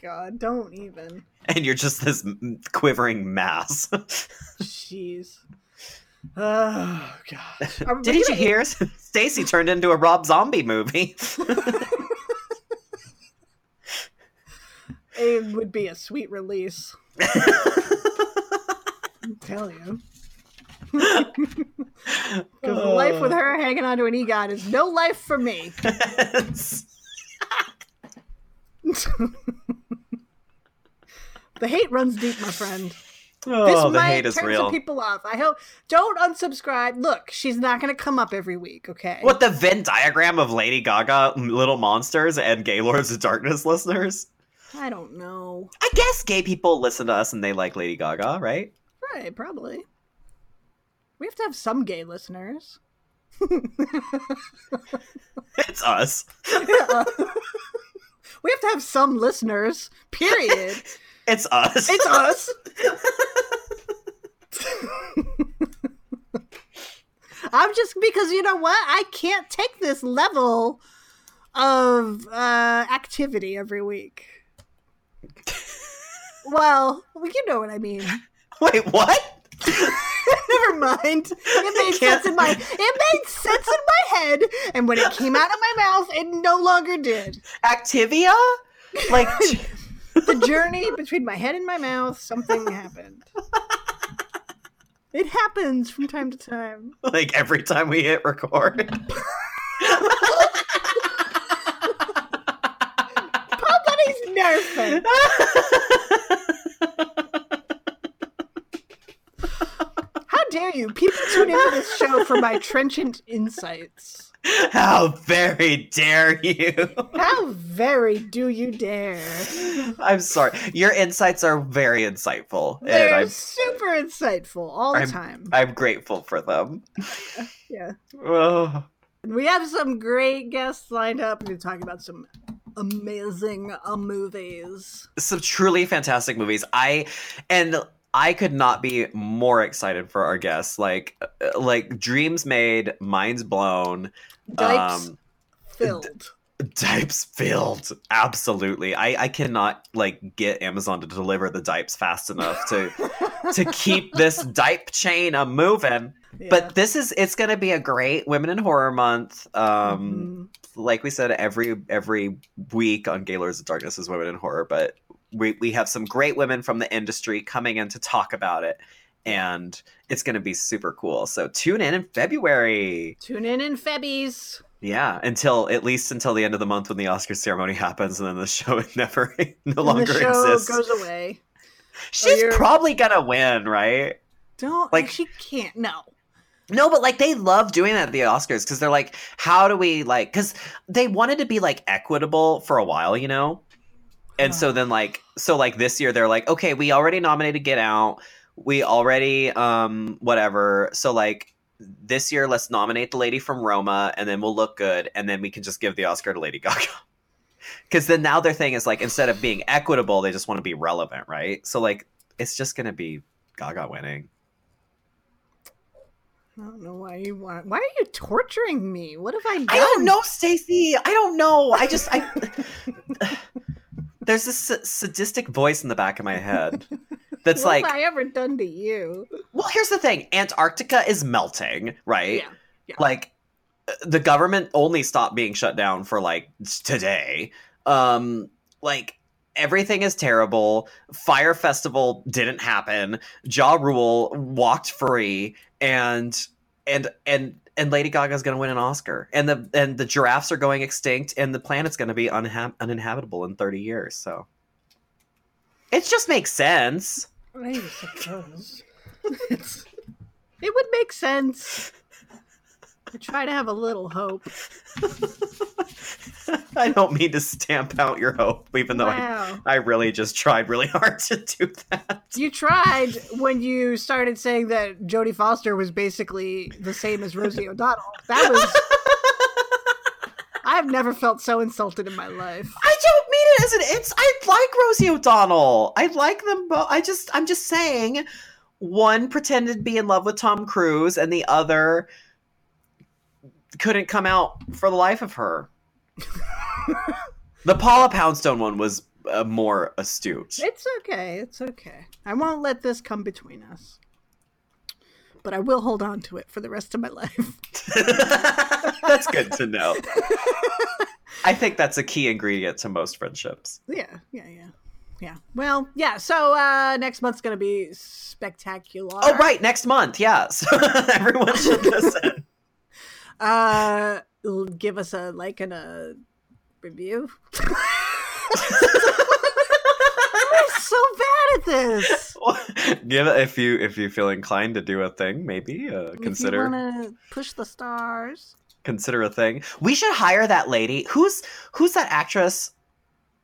[SPEAKER 1] god, don't even.
[SPEAKER 2] and you're just this quivering mass.
[SPEAKER 1] Jeez. Oh god!
[SPEAKER 2] Didn't you hear? Stacie turned into a Rob Zombie movie.
[SPEAKER 1] It would be a sweet release. I'm you. Because life with oh. her hanging onto an EGOT is no life for me. the hate runs deep, my friend.
[SPEAKER 2] Oh,
[SPEAKER 1] This
[SPEAKER 2] the
[SPEAKER 1] might
[SPEAKER 2] hate is
[SPEAKER 1] turn
[SPEAKER 2] real.
[SPEAKER 1] some people off. I hope. Don't unsubscribe. Look, she's not going to come up every week. Okay.
[SPEAKER 2] What the Venn diagram of Lady Gaga, Little Monsters, and Gaylords of Darkness listeners?
[SPEAKER 1] I don't know.
[SPEAKER 2] I guess gay people listen to us and they like Lady Gaga, right?
[SPEAKER 1] Right, probably. We have to have some gay listeners.
[SPEAKER 2] It's us.
[SPEAKER 1] we have to have some listeners. Period.
[SPEAKER 2] It's us.
[SPEAKER 1] It's us. I'm just because you know what? I can't take this level of uh, activity every week. well, you know what I mean.
[SPEAKER 2] Wait, what?
[SPEAKER 1] Never mind. It made sense in my it made sense in my head, and when it came out of my mouth, it no longer did.
[SPEAKER 2] Activia? Like,
[SPEAKER 1] The journey between my head and my mouth, something happened. It happens from time to time.
[SPEAKER 2] like every time we hit record.
[SPEAKER 1] Nobody's nerfing. How dare you? People tune into this show for my trenchant insights.
[SPEAKER 2] How very dare you?
[SPEAKER 1] How very do you dare?
[SPEAKER 2] I'm sorry. Your insights are very insightful, and
[SPEAKER 1] They're
[SPEAKER 2] I'm
[SPEAKER 1] super insightful all the
[SPEAKER 2] I'm-
[SPEAKER 1] time.
[SPEAKER 2] I'm grateful for them.
[SPEAKER 1] Yeah.
[SPEAKER 2] Oh.
[SPEAKER 1] We have some great guests lined up. We're talking about some amazing uh, movies.
[SPEAKER 2] some truly fantastic movies. I and I could not be more excited for our guests. Like uh, like dreams made, minds blown,
[SPEAKER 1] Dipes
[SPEAKER 2] um
[SPEAKER 1] filled.
[SPEAKER 2] dipes filled. Absolutely. I I cannot like get Amazon to deliver the dipes fast enough to to keep this dipe chain a moving.
[SPEAKER 1] Yeah.
[SPEAKER 2] But this is it's going to be a great women in horror month. Um
[SPEAKER 1] Mhm.
[SPEAKER 2] like we said every every week on Gaylords of Darkness is Women in Horror, but we we have some great women from the industry coming in to talk about it, and it's going to be super cool. So tune in in February.
[SPEAKER 1] tune in in Febbies.
[SPEAKER 2] Yeah, until at least until the end of the month when the Oscar ceremony happens, and then the show never no
[SPEAKER 1] And
[SPEAKER 2] longer
[SPEAKER 1] the show
[SPEAKER 2] exists.
[SPEAKER 1] goes away.
[SPEAKER 2] She's probably gonna win, right?
[SPEAKER 1] Don't
[SPEAKER 2] Like-
[SPEAKER 1] like she can't. No.
[SPEAKER 2] No, but like they love doing that at the Oscars because they're like, how do we like? Because they wanted to be like equitable for a while, you know. And so then like so like this year they're like, okay, we already nominated Get Out, we already um whatever. So like this year, let's nominate the lady from Roma, and then we'll look good, and then we can just give the Oscar to Lady Gaga. Because then now their thing is like instead of being equitable, they just want to be relevant, right? So like it's just gonna be Gaga winning.
[SPEAKER 1] I don't know why you want. Why are you torturing me? What have I done?
[SPEAKER 2] I don't know, Stacie. I don't know. I just I There's this sa- sadistic voice in the back of my head that's
[SPEAKER 1] what
[SPEAKER 2] like,
[SPEAKER 1] have I ever done to you?
[SPEAKER 2] well, here's the thing. Antarctica is melting, right?
[SPEAKER 1] Yeah. yeah.
[SPEAKER 2] Like uh, the government only stopped being shut down for like today. Um like everything is terrible. Fyre Festival didn't happen. Ja Rule walked free and and and and Lady Gaga's going to win an Oscar, and the and the giraffes are going extinct, and the planet's going to be unha- uninhabitable in thirty years. So it just makes sense.
[SPEAKER 1] I suppose. It's- it would make sense. I try to have a little hope.
[SPEAKER 2] I don't mean to stamp out your hope, even though I, I really just tried really hard to do that.
[SPEAKER 1] You tried when you started saying that Jodie Foster was basically the same as Rosie O'Donnell. That was. I've never felt so insulted in my life.
[SPEAKER 2] I don't mean it as an it's. I like Rosie O'Donnell. I like them both. I just I'm just saying, one pretended to be in love with Tom Cruise, and the other couldn't come out for the life of her. the Paula Poundstone one was uh, more astute.
[SPEAKER 1] It's okay. It's okay. I won't let this come between us. But I will hold on to it for the rest of my life.
[SPEAKER 2] that's good to know. I think that's a key ingredient to most friendships.
[SPEAKER 1] Yeah, yeah, yeah. Yeah. Well, yeah. So uh next month's gonna be spectacular.
[SPEAKER 2] Oh, right, next month. Yeah, so everyone should listen.
[SPEAKER 1] Uh, give us a like and a review. So bad at this.
[SPEAKER 2] Give it if you if you feel inclined to do a thing, maybe uh, consider
[SPEAKER 1] If you want to push the stars.
[SPEAKER 2] consider a thing. We should hire that lady. Who's who's that actress?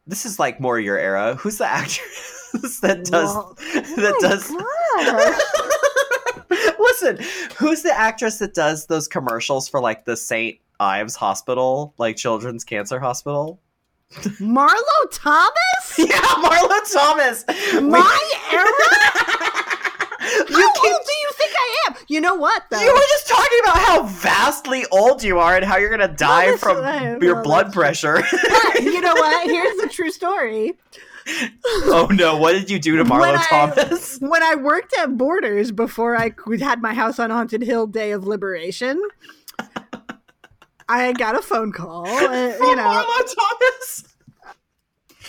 [SPEAKER 2] This is like more your era. Who's the actress that does
[SPEAKER 1] Well,
[SPEAKER 2] that
[SPEAKER 1] oh my
[SPEAKER 2] does? Listen, who's the actress that does those commercials for like the St. Ives Hospital, like Children's Cancer Hospital?
[SPEAKER 1] Marlo Thomas?
[SPEAKER 2] Yeah, Marlo Thomas.
[SPEAKER 1] My era?
[SPEAKER 2] you
[SPEAKER 1] How
[SPEAKER 2] keep
[SPEAKER 1] old do you think I am? You know what, though?
[SPEAKER 2] You were just talking about how vastly old you are and how you're gonna die
[SPEAKER 1] that's
[SPEAKER 2] from your
[SPEAKER 1] Well,
[SPEAKER 2] blood pressure.
[SPEAKER 1] But you know what? Here's the true story.
[SPEAKER 2] oh no, what did you do to Marlo
[SPEAKER 1] When I-
[SPEAKER 2] Thomas?
[SPEAKER 1] When I worked at Borders before I had my house on Haunted Hill Day of Liberation, I got a phone call. uh,
[SPEAKER 2] From
[SPEAKER 1] you know,
[SPEAKER 2] Marlo Thomas?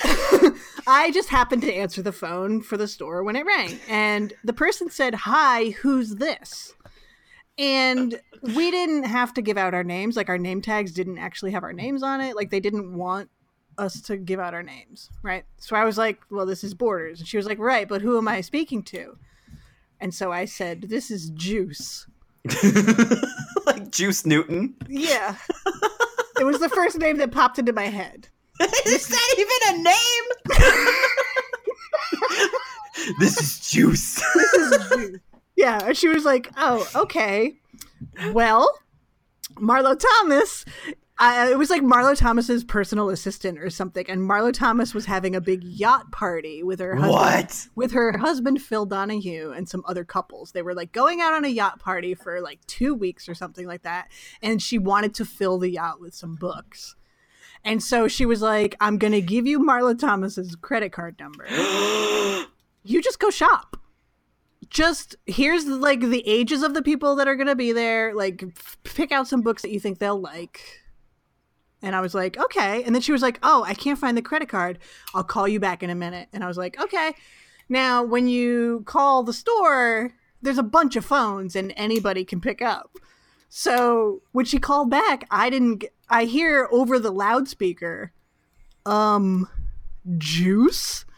[SPEAKER 1] I just happened to answer the phone for the store when it rang, and the person said, "Hi, who's this?" And we didn't have to give out our names; like our name tags didn't actually have our names on it. Like they didn't want us to give out our names, right? So I was like, "Well, this is Borders," and she was like, "Right, but who am I speaking to?" And so I said, "This is Juice."
[SPEAKER 2] like Juice Newton.
[SPEAKER 1] Yeah, it was the first name that popped into my head.
[SPEAKER 2] Is that even a name? this is Juice. this is Juice.
[SPEAKER 1] Yeah, and she was like, "Oh, okay. Well, Marlo Thomas." Uh, it was like Marlo Thomas's personal assistant or something, and Marlo Thomas was having a big yacht party with her husband,
[SPEAKER 2] what?
[SPEAKER 1] with her husband Phil Donahue and some other couples. They were like going out on a yacht party for like two weeks or something like that, and she wanted to fill the yacht with some books. And so she was like, "I'm going to give you Marlo Thomas's credit card number." you just go shop. Just here's like the ages of the people that are going to be there. Like, f- pick out some books that you think they'll like. And I was like, okay. And then she was like, oh, I can't find the credit card. I'll call you back in a minute. And I was like, okay. Now, when you call the store, there's a bunch of phones and anybody can pick up. So when she called back, I didn't. Get, I hear over the loudspeaker, um, juice.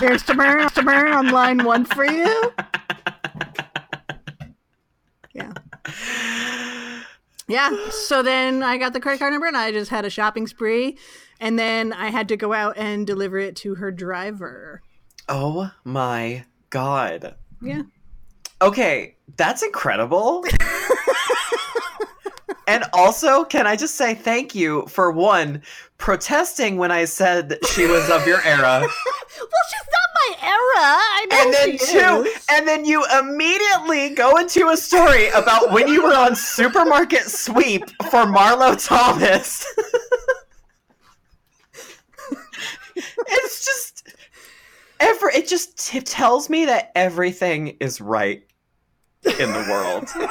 [SPEAKER 1] There's to burn on line one for you. Yeah. Yeah. So then I got the credit card number and I just had a shopping spree. And then I had to go out and deliver it to her driver.
[SPEAKER 2] oh my god.
[SPEAKER 1] Yeah.
[SPEAKER 2] Okay, that's incredible. and also, can I just say thank you for one protesting when I said she was of your era,
[SPEAKER 1] Well, she's not my era.
[SPEAKER 2] And then two,
[SPEAKER 1] is.
[SPEAKER 2] and then you immediately go into a story about when you were on supermarket sweep for Marlo Thomas. it's just ever. It just t- tells me that everything is right in the world.